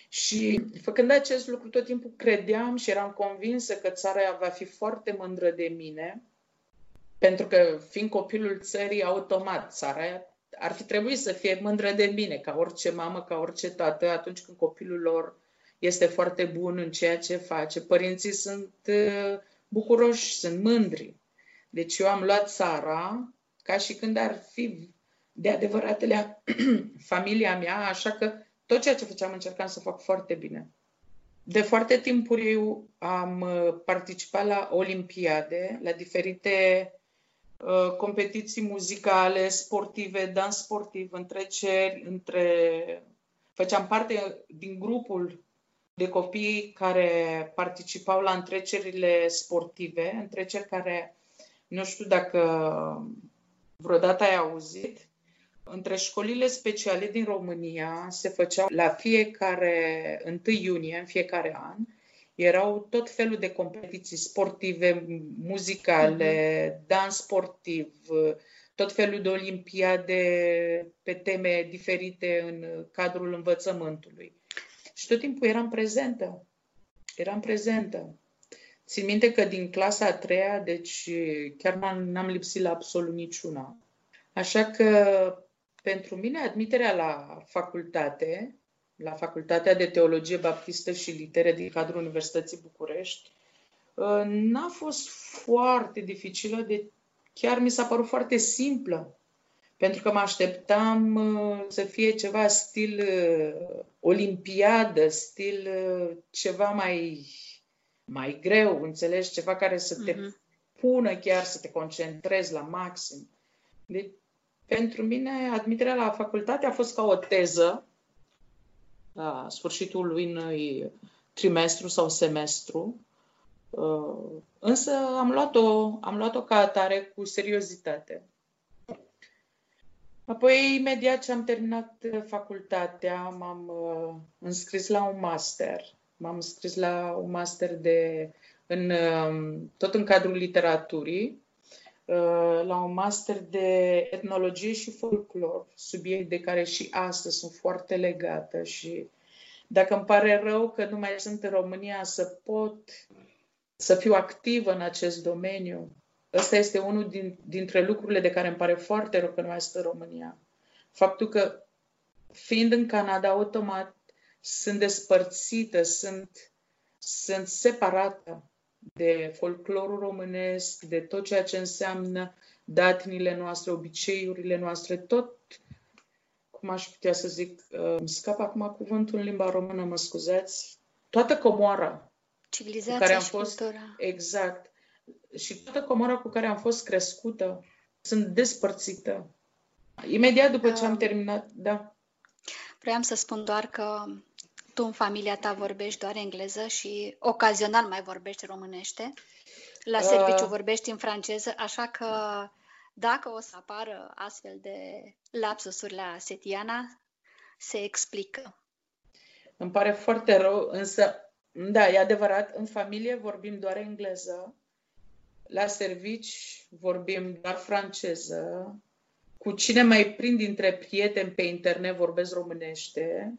Și făcând acest lucru, tot timpul credeam și eram convinsă că țara va fi foarte mândră de mine, pentru că, fiind copilul țării, automat, țara ar fi trebuit să fie mândră de mine, ca orice mamă, ca orice tată, atunci când copilul lor este foarte bun în ceea ce face. Părinții sunt uh, bucuroși, sunt mândri. Deci eu am luat țara ca și când ar fi de adevăratele familia mea, așa că tot ceea ce făceam încercam să fac foarte bine. De foarte timpuriu am uh, participat la olimpiade, la diferite uh, competiții muzicale, sportive, dans sportiv, întreceri, între... Făceam parte din grupul de copii care participau la întrecerile sportive, întreceri care, nu știu dacă vreodată ai auzit, între școlile speciale din România se făceau la fiecare 1 iunie, în fiecare an, erau tot felul de competiții sportive, muzicale, uh-huh. dans sportiv, tot felul de olimpiade pe teme diferite în cadrul învățământului. Și tot timpul eram prezentă. Eram prezentă. Țin minte că din clasa a treia, deci chiar n-am, n-am lipsit la absolut niciuna. Așa că pentru mine admiterea la facultate, la Facultatea de Teologie Baptistă și Litere din cadrul Universității București, ă, n-a fost foarte dificilă, de chiar mi s-a părut foarte simplă pentru că mă așteptam uh, să fie ceva stil uh, olimpiadă, stil uh, ceva mai, mai greu, înțelegi? Ceva care să te uh-huh. pună chiar să te concentrezi la maxim. Deci, pentru mine, admiterea la facultate a fost ca o teză la sfârșitul unui trimestru sau semestru, însă am luat-o, am luat-o ca atare cu seriozitate. Apoi, imediat ce am terminat uh, facultatea, m-am uh, înscris la un master. M-am înscris la un master de, în, uh, tot în cadrul literaturii. uh, la un master de etnologie și folclor, subiect de care și astăzi sunt foarte legată și dacă îmi pare rău că nu mai sunt în România să pot să fiu activă în acest domeniu, ăsta este unul din, dintre lucrurile de care îmi pare foarte rău că nu mai sunt în România. Faptul că, fiind în Canada, automat sunt despărțită, sunt, sunt separată de folclorul românesc, de tot ceea ce înseamnă datinile noastre, obiceiurile noastre, tot, cum aș putea să zic, uh, îmi scap acum cuvântul în limba română, mă scuzați, toată comoara. Civilizația care am și fost, cultura. Exact. Și toată comoara cu care am fost crescută sunt despărțită. Imediat după ce am terminat, da. Vreau să spun doar că tu în familia ta vorbești doar engleză și ocazional mai vorbești românește. La uh. serviciu uh. vorbești în franceză, așa că dacă o să apară astfel de lapsusuri la Setiana, se explică. Îmi pare foarte rău, însă, da, e adevărat, în familie vorbim doar engleză, la servici vorbim doar franceză, cu cine mai prind dintre prieteni pe internet vorbesc românește,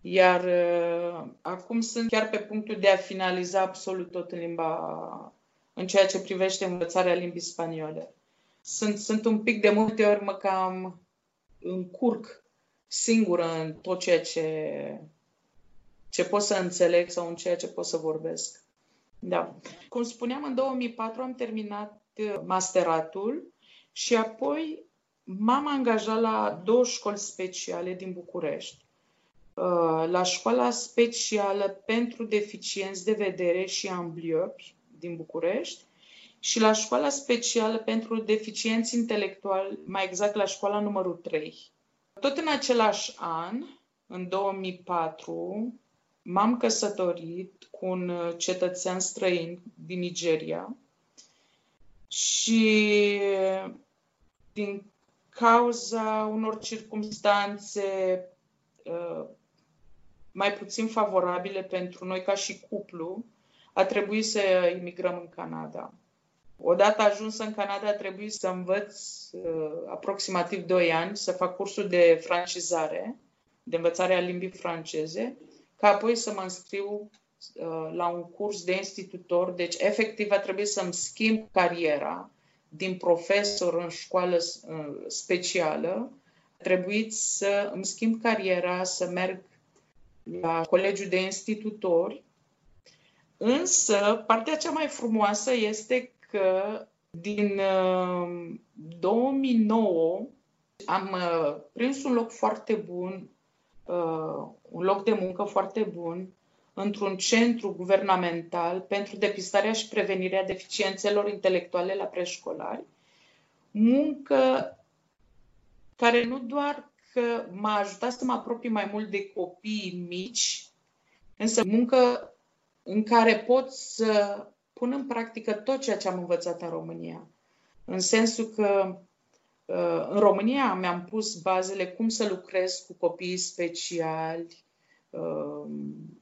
iar uh, acum sunt chiar pe punctul de a finaliza absolut tot în limba, în ceea ce privește învățarea limbii spaniole. Sunt, sunt un pic de multe ori mă cam încurc singură în tot ceea ce, ce pot să înțeleg sau în ceea ce pot să vorbesc. Da. Cum spuneam, în 2004 am terminat uh, masteratul și apoi m-am angajat la două școli speciale din București Uh, la școala specială pentru deficienți de vedere și ambliopi din București și la școala specială pentru deficienți intelectuali, mai exact la școala numărul 3. Tot în același an, în 2004, m-am căsătorit cu un cetățean străin din Nigeria și din cauza unor circumstanțe uh, mai puțin favorabile pentru noi ca și cuplu, a trebuit să imigrăm în Canada. Odată ajuns în Canada, a trebuit să învăț uh, aproximativ 2 ani, să fac cursul de francizare, de învățare a limbii franceze, ca apoi să mă înscriu uh, la un curs de institutor. Deci, efectiv, a trebuit să-mi schimb cariera din profesor în școală uh, specială. A trebuit să îmi schimb cariera, să merg la Colegiul de Institutori, însă partea cea mai frumoasă este că din 2009 uh, am uh, prins un loc foarte bun, uh, un loc de muncă foarte bun într-un centru guvernamental pentru depistarea și prevenirea deficiențelor intelectuale la preșcolari. Muncă care nu doar că m-a ajutat să mă apropii mai mult de copii mici, însă muncă în care pot să pun în practică tot ceea ce am învățat în România. În sensul că uh, în România mi-am pus bazele cum să lucrez cu copii speciali, uh,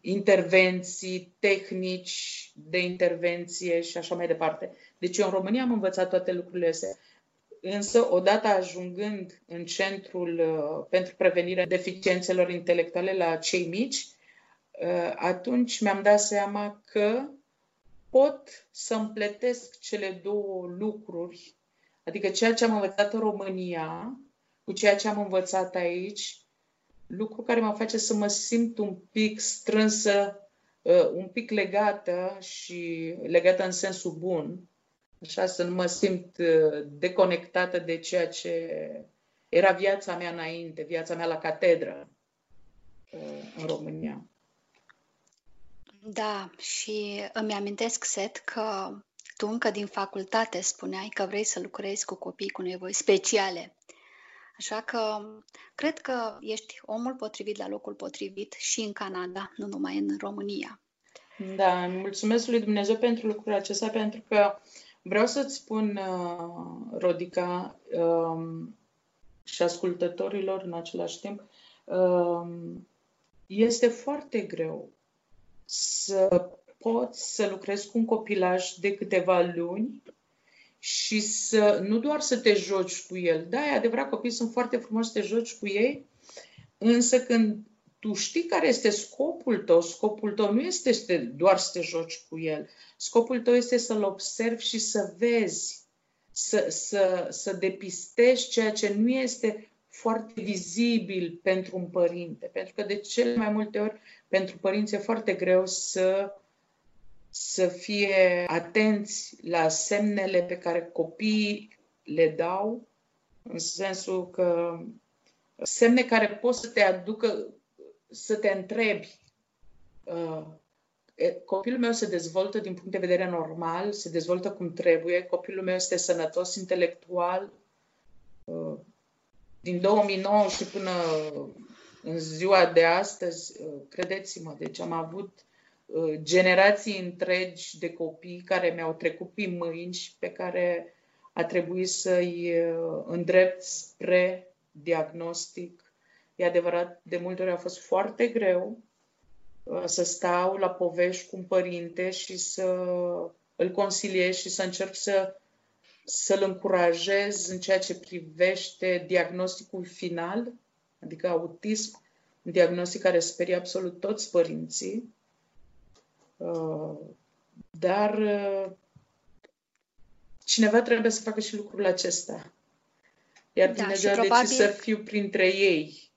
intervenții, tehnici de intervenție și așa mai departe. Deci eu în România am învățat toate lucrurile astea. Însă, odată ajungând în centrul uh, pentru prevenirea deficiențelor intelectuale la cei mici, uh, atunci mi-am dat seama că pot să împletesc cele două lucruri, adică ceea ce am învățat în România cu ceea ce am învățat aici, lucru care mă face să mă simt un pic strânsă, uh, un pic legată și legată în sensul bun așa să nu mă simt uh, deconectată de ceea ce era viața mea înainte, viața mea la catedră uh, în România. Da, și îmi amintesc, Set, că tu încă din facultate spuneai că vrei să lucrezi cu copii cu nevoi speciale. Așa că cred că ești omul potrivit la locul potrivit și în Canada, nu numai în România. Da, mulțumesc lui Dumnezeu pentru lucrul acesta, pentru că uh, Vreau să-ți spun, uh, Rodica, um, și ascultătorilor în același timp, um, este foarte greu să poți să lucrezi cu un copilaj de câteva luni și să, nu doar să te joci cu el. Da, e adevărat, copiii sunt foarte frumoși să te joci cu ei, însă când tu știi care este scopul tău, scopul tău nu este doar să te joci cu el, scopul tău este să-l observi și să vezi, să, să, să depistezi ceea ce nu este foarte vizibil pentru un părinte. Pentru că de cele mai multe ori pentru părinți e foarte greu să să fie atenți la semnele pe care copiii le dau, în sensul că semne care pot să te aducă să te întrebi. Uh, copilul meu se dezvoltă din punct de vedere normal, se dezvoltă cum trebuie, copilul meu este sănătos intelectual. Uh, din 2009 și până în ziua de astăzi, uh, credeți-mă, deci am avut Uh, generații întregi de copii care mi-au trecut prin mâini și pe care a trebuit să-i uh, îndrept spre diagnostic. E adevărat, de multe ori a fost foarte greu uh, să stau la povești cu un părinte și să îl consiliez și să încerc să, să-l încurajez în ceea ce privește diagnosticul final, adică autism, un diagnostic care sperie absolut toți părinții. Uh, dar uh, cineva trebuie să facă și lucrul acesta. Iar da, Dumnezeu a probabil... decis să fiu printre ei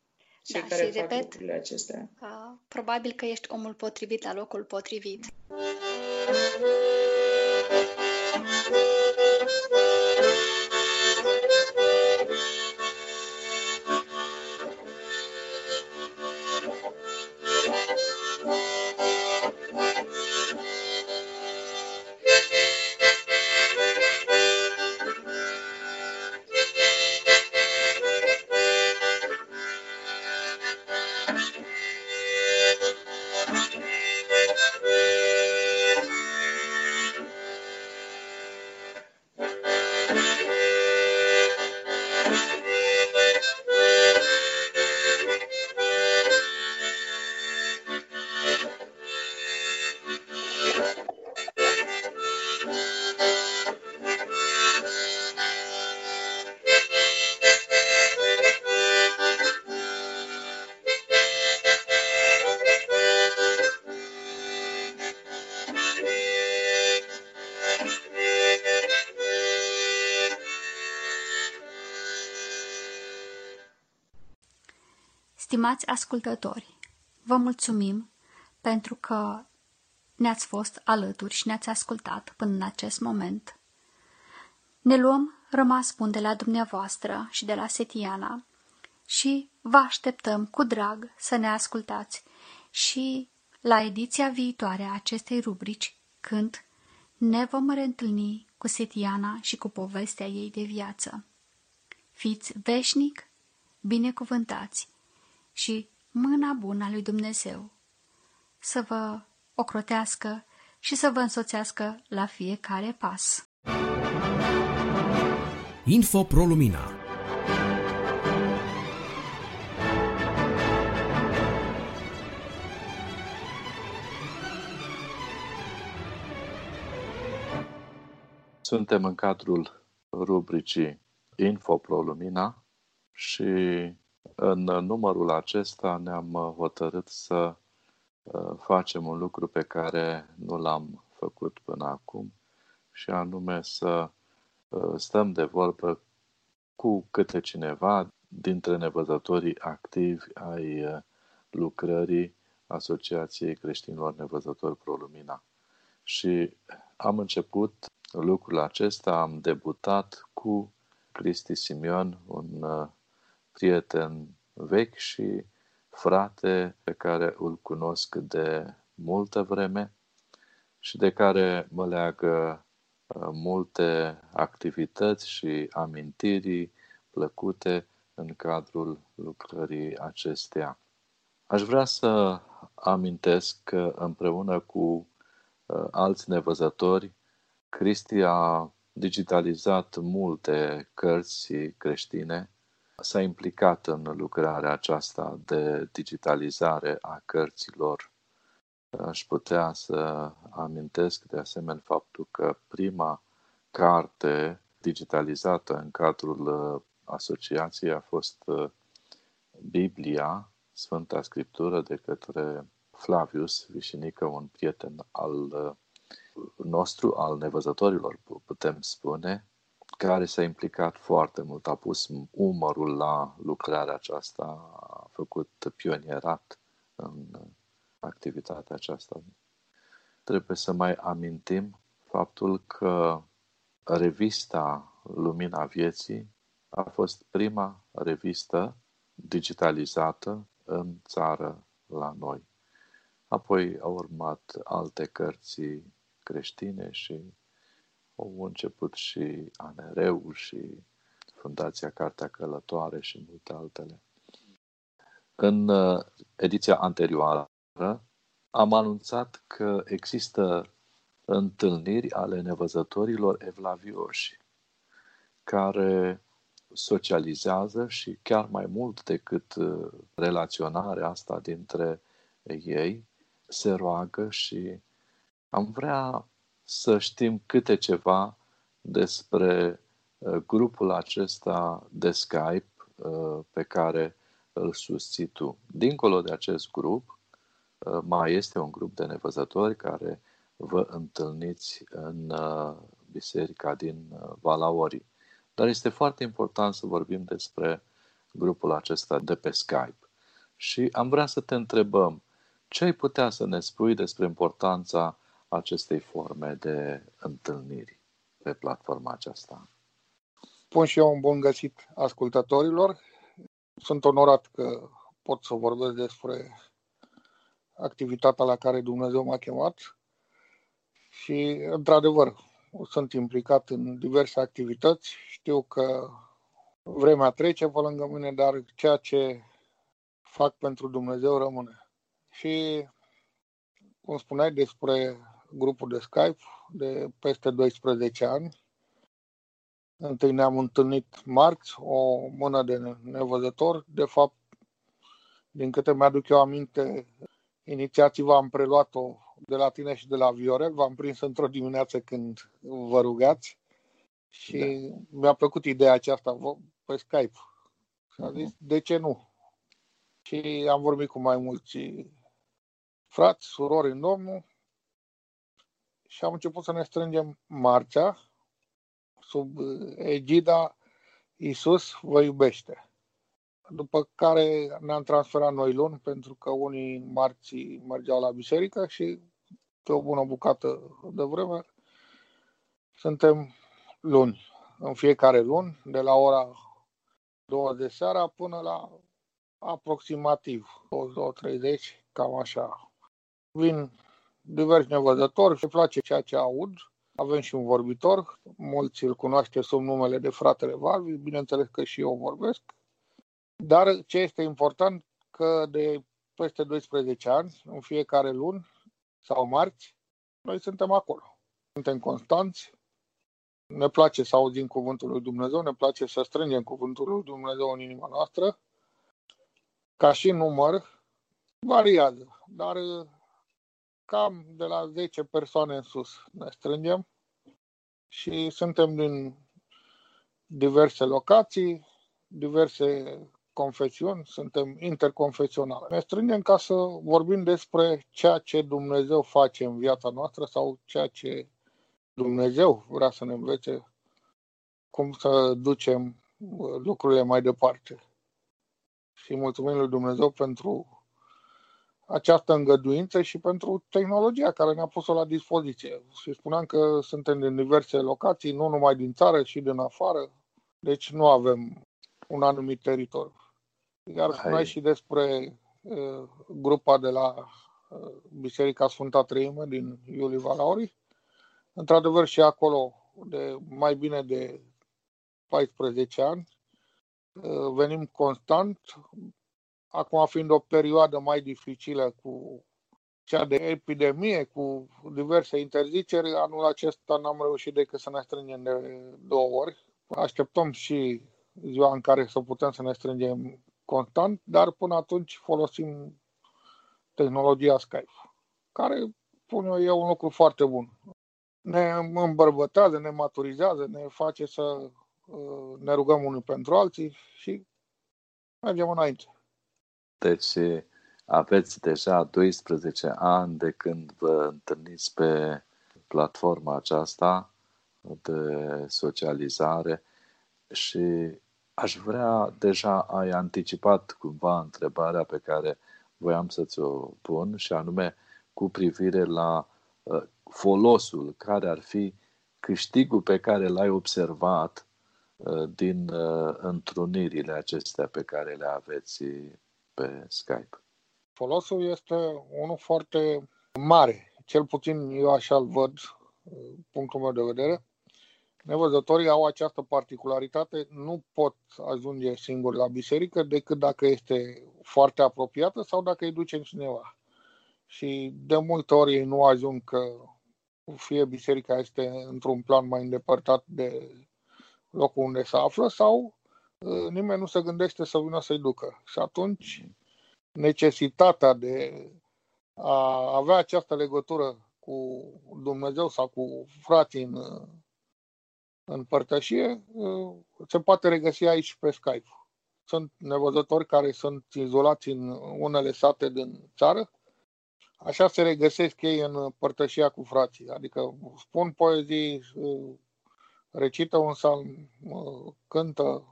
cei da, care și fac repet, lucrurile acestea. Uh, probabil că ești omul potrivit la locul potrivit. Stimați ascultători, vă mulțumim pentru că ne-ați fost alături și ne-ați ascultat până în acest moment. Ne luăm rămas bun de la dumneavoastră și de la Setiana și vă așteptăm cu drag să ne ascultați și la ediția viitoare a acestei rubrici, când ne vom reîntâlni cu Setiana și cu povestea ei de viață. Fiți veșnic binecuvântați și mâna bună a lui Dumnezeu să vă ocrotească și să vă însoțească la fiecare pas. Info Pro Lumina Suntem în cadrul rubricii Info Pro Lumina și în numărul acesta ne-am hotărât să uh, facem un lucru pe care nu l-am făcut până acum și anume să uh, stăm de vorbă cu câte cineva dintre nevăzătorii activi ai uh, lucrării Asociației Creștinilor Nevăzători Pro Lumina. Și am început lucrul acesta, am debutat cu Cristi Simion, un prieten vechi și frate pe care îl cunosc de multă vreme și de care mă leagă uh, multe activități și amintiri plăcute în cadrul lucrării acesteia. Aș vrea să amintesc că împreună cu uh, alți nevăzători, Cristi a digitalizat multe cărți creștine s-a implicat în lucrarea aceasta de digitalizare a cărților. Aș putea să amintesc de asemenea faptul că prima carte digitalizată în cadrul uh, asociației a fost uh, Biblia, Sfânta Scriptură de către Flavius Vișinică, un prieten al uh, nostru, al nevăzătorilor, putem spune, care s-a implicat foarte mult, a pus umărul la lucrarea aceasta, a făcut pionierat în activitatea aceasta. Trebuie să mai amintim faptul că revista Lumina Vieții a fost prima revistă digitalizată în țară la noi. Apoi au urmat alte cărți creștine și au început și ANR-ul și Fundația Cartea Călătoare și multe altele. În uh, ediția anterioară am anunțat că există întâlniri ale nevăzătorilor evlavioși care socializează și chiar mai mult decât uh, relaționarea asta dintre ei, se roagă și am vrea să știm câte ceva despre uh, grupul acesta de Skype uh, pe care îl susții tu. Dincolo de acest grup, mai este un grup de nevăzători care vă întâlniți în biserica din Valaori. Dar este foarte important să vorbim despre grupul acesta de pe Skype. Și am vrea să te întrebăm, ce ai putea să ne spui despre importanța acestei forme de întâlniri pe platforma aceasta? Pun și eu un bun găsit ascultătorilor. Sunt onorat că pot să vorbesc despre activitatea la care Dumnezeu m-a chemat și, într-adevăr, sunt implicat în diverse activități. Știu că vremea trece pe lângă mine, dar ceea ce fac pentru Dumnezeu rămâne. Și, cum spuneai despre grupul de Skype de peste 12 ani, întâi ne-am întâlnit marți, o mână de nevăzător. De fapt, din câte mi-aduc eu aminte, inițiativa am preluat-o de la tine și de la Viorel. V-am prins într-o dimineață când vă rugați și da. mi-a plăcut ideea aceasta pe Skype. Și am zis, de ce nu? Și am vorbit cu mai mulți frați, surori în Domnul și am început să ne strângem marțea sub egida Iisus vă iubește. După care ne-am transferat noi luni pentru că unii marții mergeau la biserică și pe o bună bucată de vreme, suntem luni, în fiecare luni, de la ora 2 de seara până la aproximativ 22.30, cam așa. Vin diversi nevăzători și place ceea ce aud. Avem și un vorbitor, mulți îl cunoaște sub numele de fratele Valvi, bineînțeles că și eu vorbesc. Dar ce este important, că de peste 12 ani, în fiecare luni, sau marți, noi suntem acolo. Suntem constanți, ne place să auzim cuvântul lui Dumnezeu, ne place să strângem cuvântul lui Dumnezeu în inima noastră. Ca și număr, variază, dar cam de la 10 persoane în sus ne strângem și suntem din diverse locații, diverse confesiuni, suntem interconfesionale. Ne strângem ca să vorbim despre ceea ce Dumnezeu face în viața noastră sau ceea ce Dumnezeu vrea să ne învețe cum să ducem uh, lucrurile mai departe. Și mulțumim lui Dumnezeu pentru această îngăduință și pentru tehnologia care ne-a pus-o la dispoziție. Și spuneam că suntem din diverse locații, nu numai din țară, și din afară, deci nu avem un anumit teritoriu. Iar spuneai și despre uh, grupa de la uh, Biserica Sfânta Treime din Iulie Valauri. Într-adevăr și acolo de mai bine de 14 ani uh, venim constant, acum fiind o perioadă mai dificilă cu cea de epidemie, cu diverse interziceri, anul acesta n-am reușit decât să ne strângem de două ori. Așteptăm și ziua în care să putem să ne strângem constant, dar până atunci folosim tehnologia Skype, care, pun eu, e un lucru foarte bun. ne îmbărbătează, ne maturizează, ne face să uh, ne rugăm unii pentru alții și mergem înainte. Deci aveți deja 12 ani de când vă întâlniți pe platforma aceasta de socializare și aș vrea, deja ai anticipat cumva întrebarea pe care voiam să ți-o pun și anume cu privire la uh, folosul care ar fi câștigul pe care l-ai observat uh, din uh, întrunirile acestea pe care le aveți pe Skype. Folosul este unul foarte mare, cel puțin eu așa-l văd, punctul meu de vedere. Nevăzătorii au această particularitate, nu pot ajunge singuri la biserică decât dacă este foarte apropiată sau dacă îi duce cineva. Și de multe ori ei nu ajung că fie biserica este într-un plan mai îndepărtat de locul unde se află sau uh, nimeni nu se gândește să vină să-i ducă. Și atunci necesitatea de a avea această legătură cu Dumnezeu sau cu frații în, în părtășie uh, se poate regăsi aici pe Skype. Sunt nevăzători care sunt izolați în unele sate din țară Așa se regăsesc ei în părtășia cu frații. Adică spun poezii, recită un salm, cântă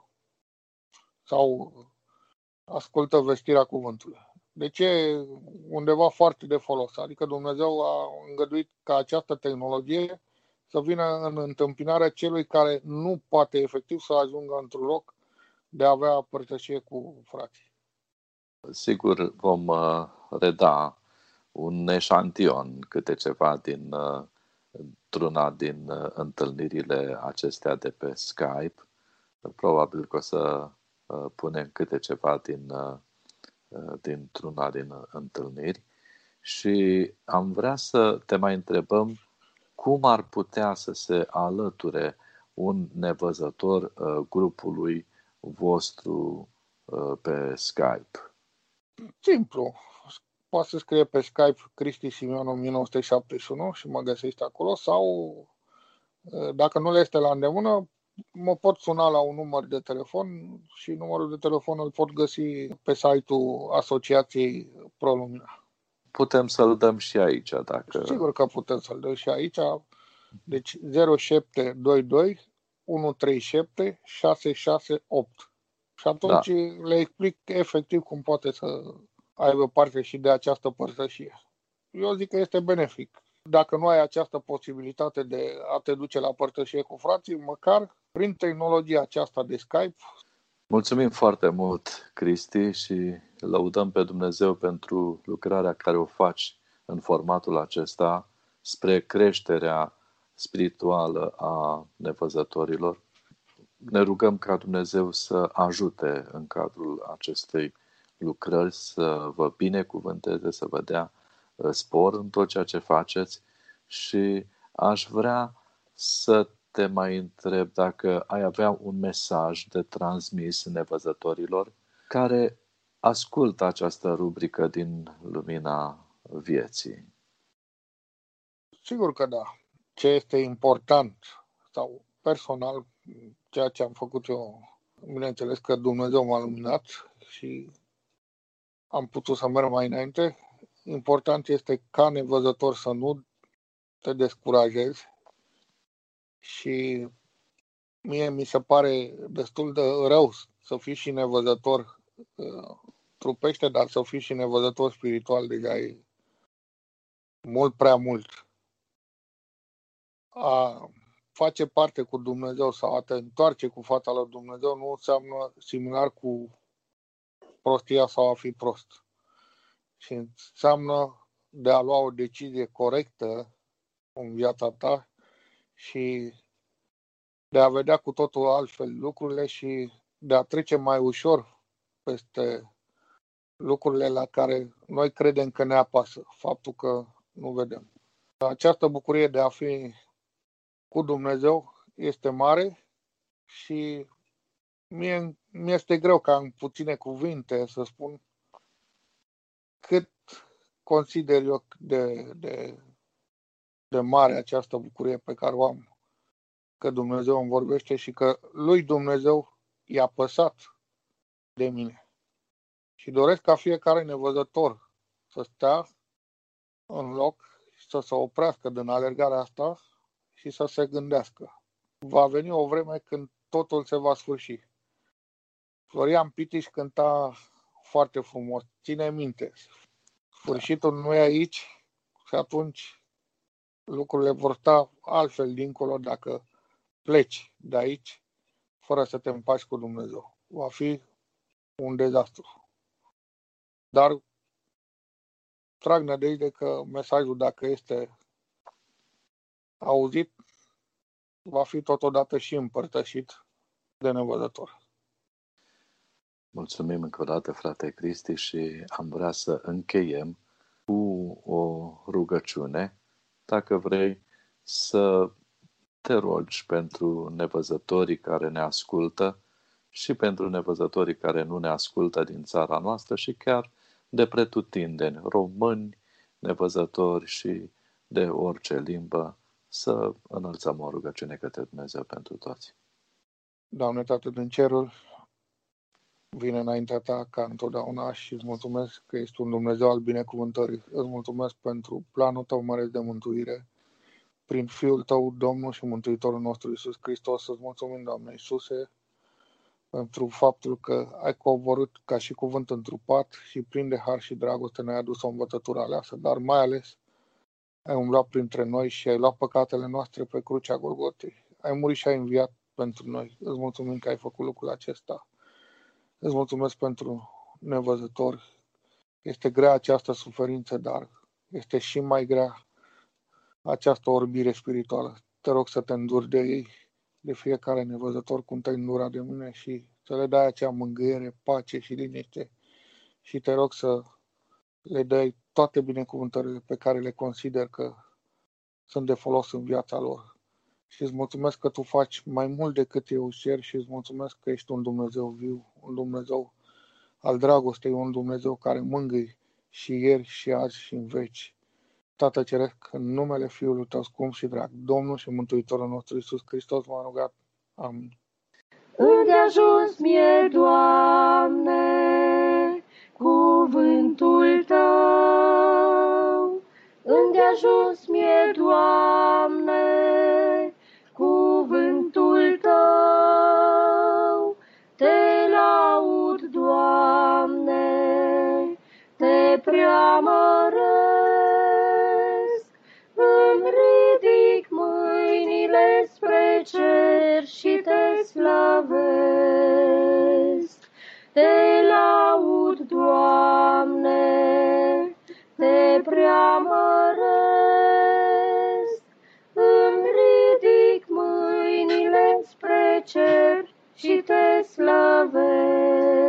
sau ascultă vestirea cuvântului. Deci e undeva foarte de folos. Adică Dumnezeu a îngăduit ca această tehnologie să vină în întâmpinarea celui care nu poate efectiv să ajungă într-un loc de a avea părtășie cu frații. Sigur, vom uh, reda un eșantion, câte ceva din într-una din uh, întâlnirile acestea de pe Skype. Probabil că o să uh, punem câte ceva din, uh, dintr-una din întâlniri și am vrea să te mai întrebăm cum ar putea să se alăture un nevăzător grupului vostru pe Skype. Simplu poate să scrie pe Skype Cristi Simion 1971 și mă găsește acolo sau dacă nu le este la îndemână, mă pot suna la un număr de telefon și numărul de telefon îl pot găsi pe site-ul Asociației ProLumina. Putem să-l dăm și aici, dacă... Sigur că putem să-l dăm și aici. Deci 0722 137 668. Și atunci da. le explic efectiv cum poate să aibă parte și de această părtășie. Eu zic că este benefic. Dacă nu ai această posibilitate de a te duce la părtășie cu frații, măcar prin tehnologia aceasta de Skype. Mulțumim foarte mult, Cristi, și lăudăm pe Dumnezeu pentru lucrarea care o faci în formatul acesta spre creșterea spirituală a nevăzătorilor. Ne rugăm ca Dumnezeu să ajute în cadrul acestei lucrări să vă binecuvânteze, să vă dea uh, spor în tot ceea ce faceți și aș vrea să te mai întreb dacă ai avea un mesaj de transmis nevăzătorilor care ascultă această rubrică din lumina vieții. Sigur că da. Ce este important sau personal, ceea ce am făcut eu, bineînțeles că Dumnezeu m-a luminat și am putut să merg mai înainte. Important este ca nevăzător să nu te descurajezi și mie mi se pare destul de rău să fii și nevăzător uh, trupește, dar să fii și nevăzător spiritual deja e mult prea mult. A face parte cu Dumnezeu sau a te întoarce cu fața lui Dumnezeu nu înseamnă similar cu prostia sau a fi prost. Și înseamnă de a lua o decizie corectă în viața ta și de a vedea cu totul altfel lucrurile și de a trece mai ușor peste lucrurile la care noi credem că ne apasă, faptul că nu vedem. Această bucurie de a fi cu Dumnezeu este mare și mie mi este greu ca în puține cuvinte să spun cât consider eu de, de de mare această bucurie pe care o am că Dumnezeu îmi vorbește și că lui Dumnezeu i-a păsat de mine. Și doresc ca fiecare nevăzător să stea în loc și să se oprească din alergarea asta și să se gândească. Va veni o vreme când totul se va sfârși. Florian Pitiș cânta foarte frumos. Ține minte, sfârșitul nu e aici și atunci lucrurile vor sta altfel dincolo dacă pleci de aici fără să te împaci cu Dumnezeu. Va fi un dezastru. Dar trag nădejde că mesajul, dacă este auzit, va fi totodată și împărtășit de nevăzător. Mulțumim încă o dată, frate Cristi, și am vrea să încheiem cu o rugăciune. Dacă vrei să te rogi pentru nevăzătorii care ne ascultă și pentru nevăzătorii care nu ne ascultă din țara noastră și chiar de pretutindeni, români, nevăzători și de orice limbă, să înălțăm o rugăciune către Dumnezeu pentru toți. Doamne, Tată din cerul, vine înaintea Ta ca întotdeauna și îți mulțumesc că ești un Dumnezeu al binecuvântării. Îți mulțumesc pentru planul Tău mare de mântuire prin Fiul Tău, Domnul și Mântuitorul nostru Iisus Hristos. Îți mulțumim, Doamne Iisuse, pentru faptul că ai coborât ca și cuvânt întrupat și prin de har și dragoste ne-ai adus o învățătură aleasă, dar mai ales ai umblat printre noi și ai luat păcatele noastre pe crucea Golgotei. Ai murit și ai înviat pentru noi. Îți mulțumim că ai făcut lucrul acesta. Îți mulțumesc pentru nevăzători. Este grea această suferință, dar este și mai grea această orbire spirituală. Te rog să te înduri de ei, de fiecare nevăzător cum te îndura de mine și să le dai acea mângâiere, pace și liniște și te rog să le dai toate binecuvântările pe care le consider că sunt de folos în viața lor. Și îți mulțumesc că tu faci mai mult decât eu cer și îți mulțumesc că ești un Dumnezeu viu, un Dumnezeu al dragostei, un Dumnezeu care mângâi și ieri și azi și în veci. Tată Ceresc, în numele Fiului Tău scump și drag, Domnul și Mântuitorul nostru Iisus Hristos m-a rugat. Amin. Unde ajuns mie, Doamne, cuvântul Tău? Unde ajuns mie, Doamne, te preamăresc. spre cer și te slavesc. Te laud, Doamne, te preamăresc. Îmi ridic mâinile spre cer și te slavesc.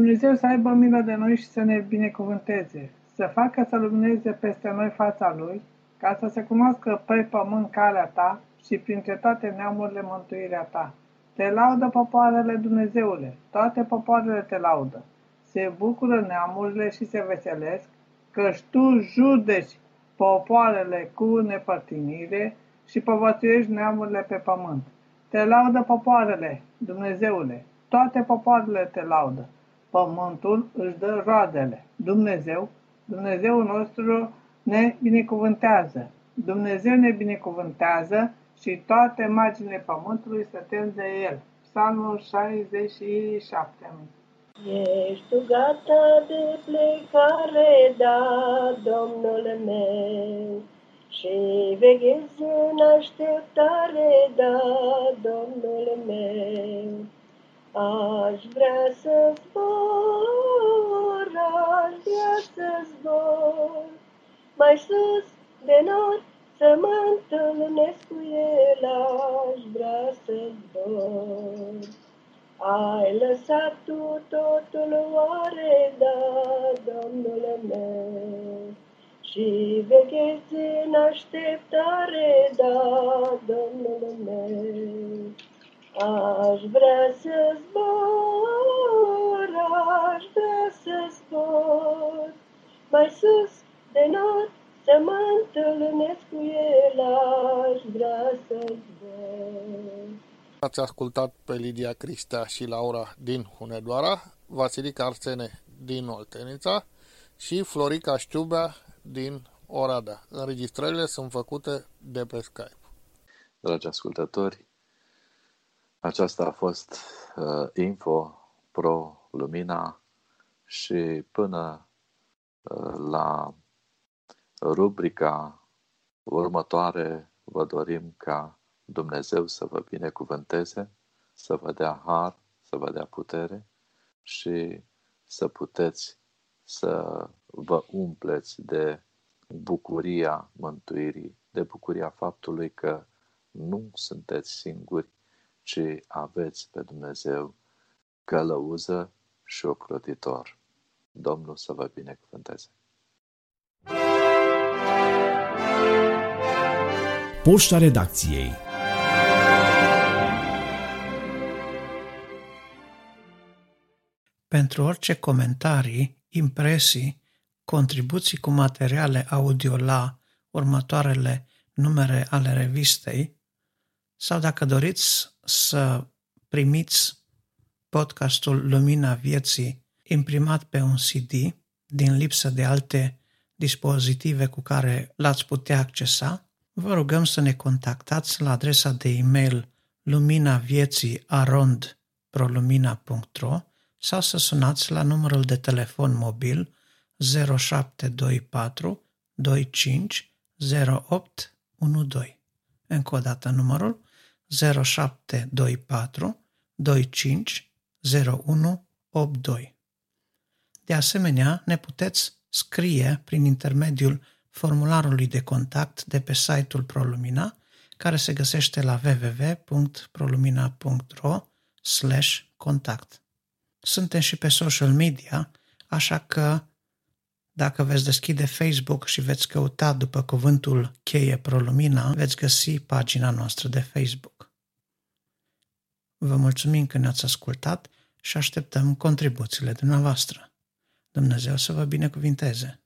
Dumnezeu să aibă milă de noi și să ne binecuvânteze, să facă să lumineze peste noi fața Lui, ca să se cunoască pe pământ calea ta și printre toate neamurile mântuirea ta. Te laudă popoarele Dumnezeule, toate popoarele te laudă. Se bucură neamurile și se veselesc, căci tu judeci popoarele cu nepărtinire și povățuiești neamurile pe pământ. Te laudă popoarele, Dumnezeule, toate popoarele te laudă. Pământul își dă roadele. Dumnezeu, Dumnezeul nostru, ne binecuvântează. Dumnezeu ne binecuvântează și toate marginile pământului să tem de El. Psalmul 67. Ești tu gata de plecare, da, Domnul meu, și veghezi în așteptare, da, Domnul meu. Aș vrea să zbor, aș vrea să zbor, mai sus de nori să mă întâlnesc cu el, aș vrea să zbor. Ai lăsat tu totul oare, da, Domnule meu, și veghezi în așteptare, da, Domnule meu. Aș vrea să zbor, aș vrea să zbor, mai sus de nori să mă întâlnesc cu el, aș vrea să-ți văd. Ați ascultat pe Lidia Cristea și Laura din Hunedoara, Vasilica Arsene din Oltenița și Florica Știubea din Oradea. Înregistrările sunt făcute de pe Skype. Dragi ascultători, aceasta a fost uh, Info Pro Lumina și până uh, la rubrica următoare vă dorim ca Dumnezeu să vă binecuvânteze, să vă dea har, să vă dea putere și să puteți să vă umpleți de bucuria mântuirii, de bucuria faptului că nu sunteți singuri, ci aveți pe Dumnezeu călăuză și ocrotitor. Domnul să vă binecuvânteze! Poșta redacției Pentru orice comentarii, impresii, contribuții cu materiale audio la următoarele numere ale revistei sau dacă doriți să primiți podcastul Lumina Vieții imprimat pe un CD din lipsă de alte dispozitive cu care l-ați putea accesa, vă rugăm să ne contactați la adresa de e-mail luminavieții.arond.prolumina.ro sau să sunați la numărul de telefon mobil 0724 25 08 12. Încă o dată numărul 0724 25 01 82. De asemenea, ne puteți scrie prin intermediul formularului de contact de pe site-ul ProLumina, care se găsește la www.prolumina.ro contact. Suntem și pe social media, așa că dacă veți deschide Facebook și veți căuta după cuvântul cheie ProLumina, veți găsi pagina noastră de Facebook. Vă mulțumim că ne-ați ascultat și așteptăm contribuțiile dumneavoastră. Dumnezeu să vă binecuvinteze!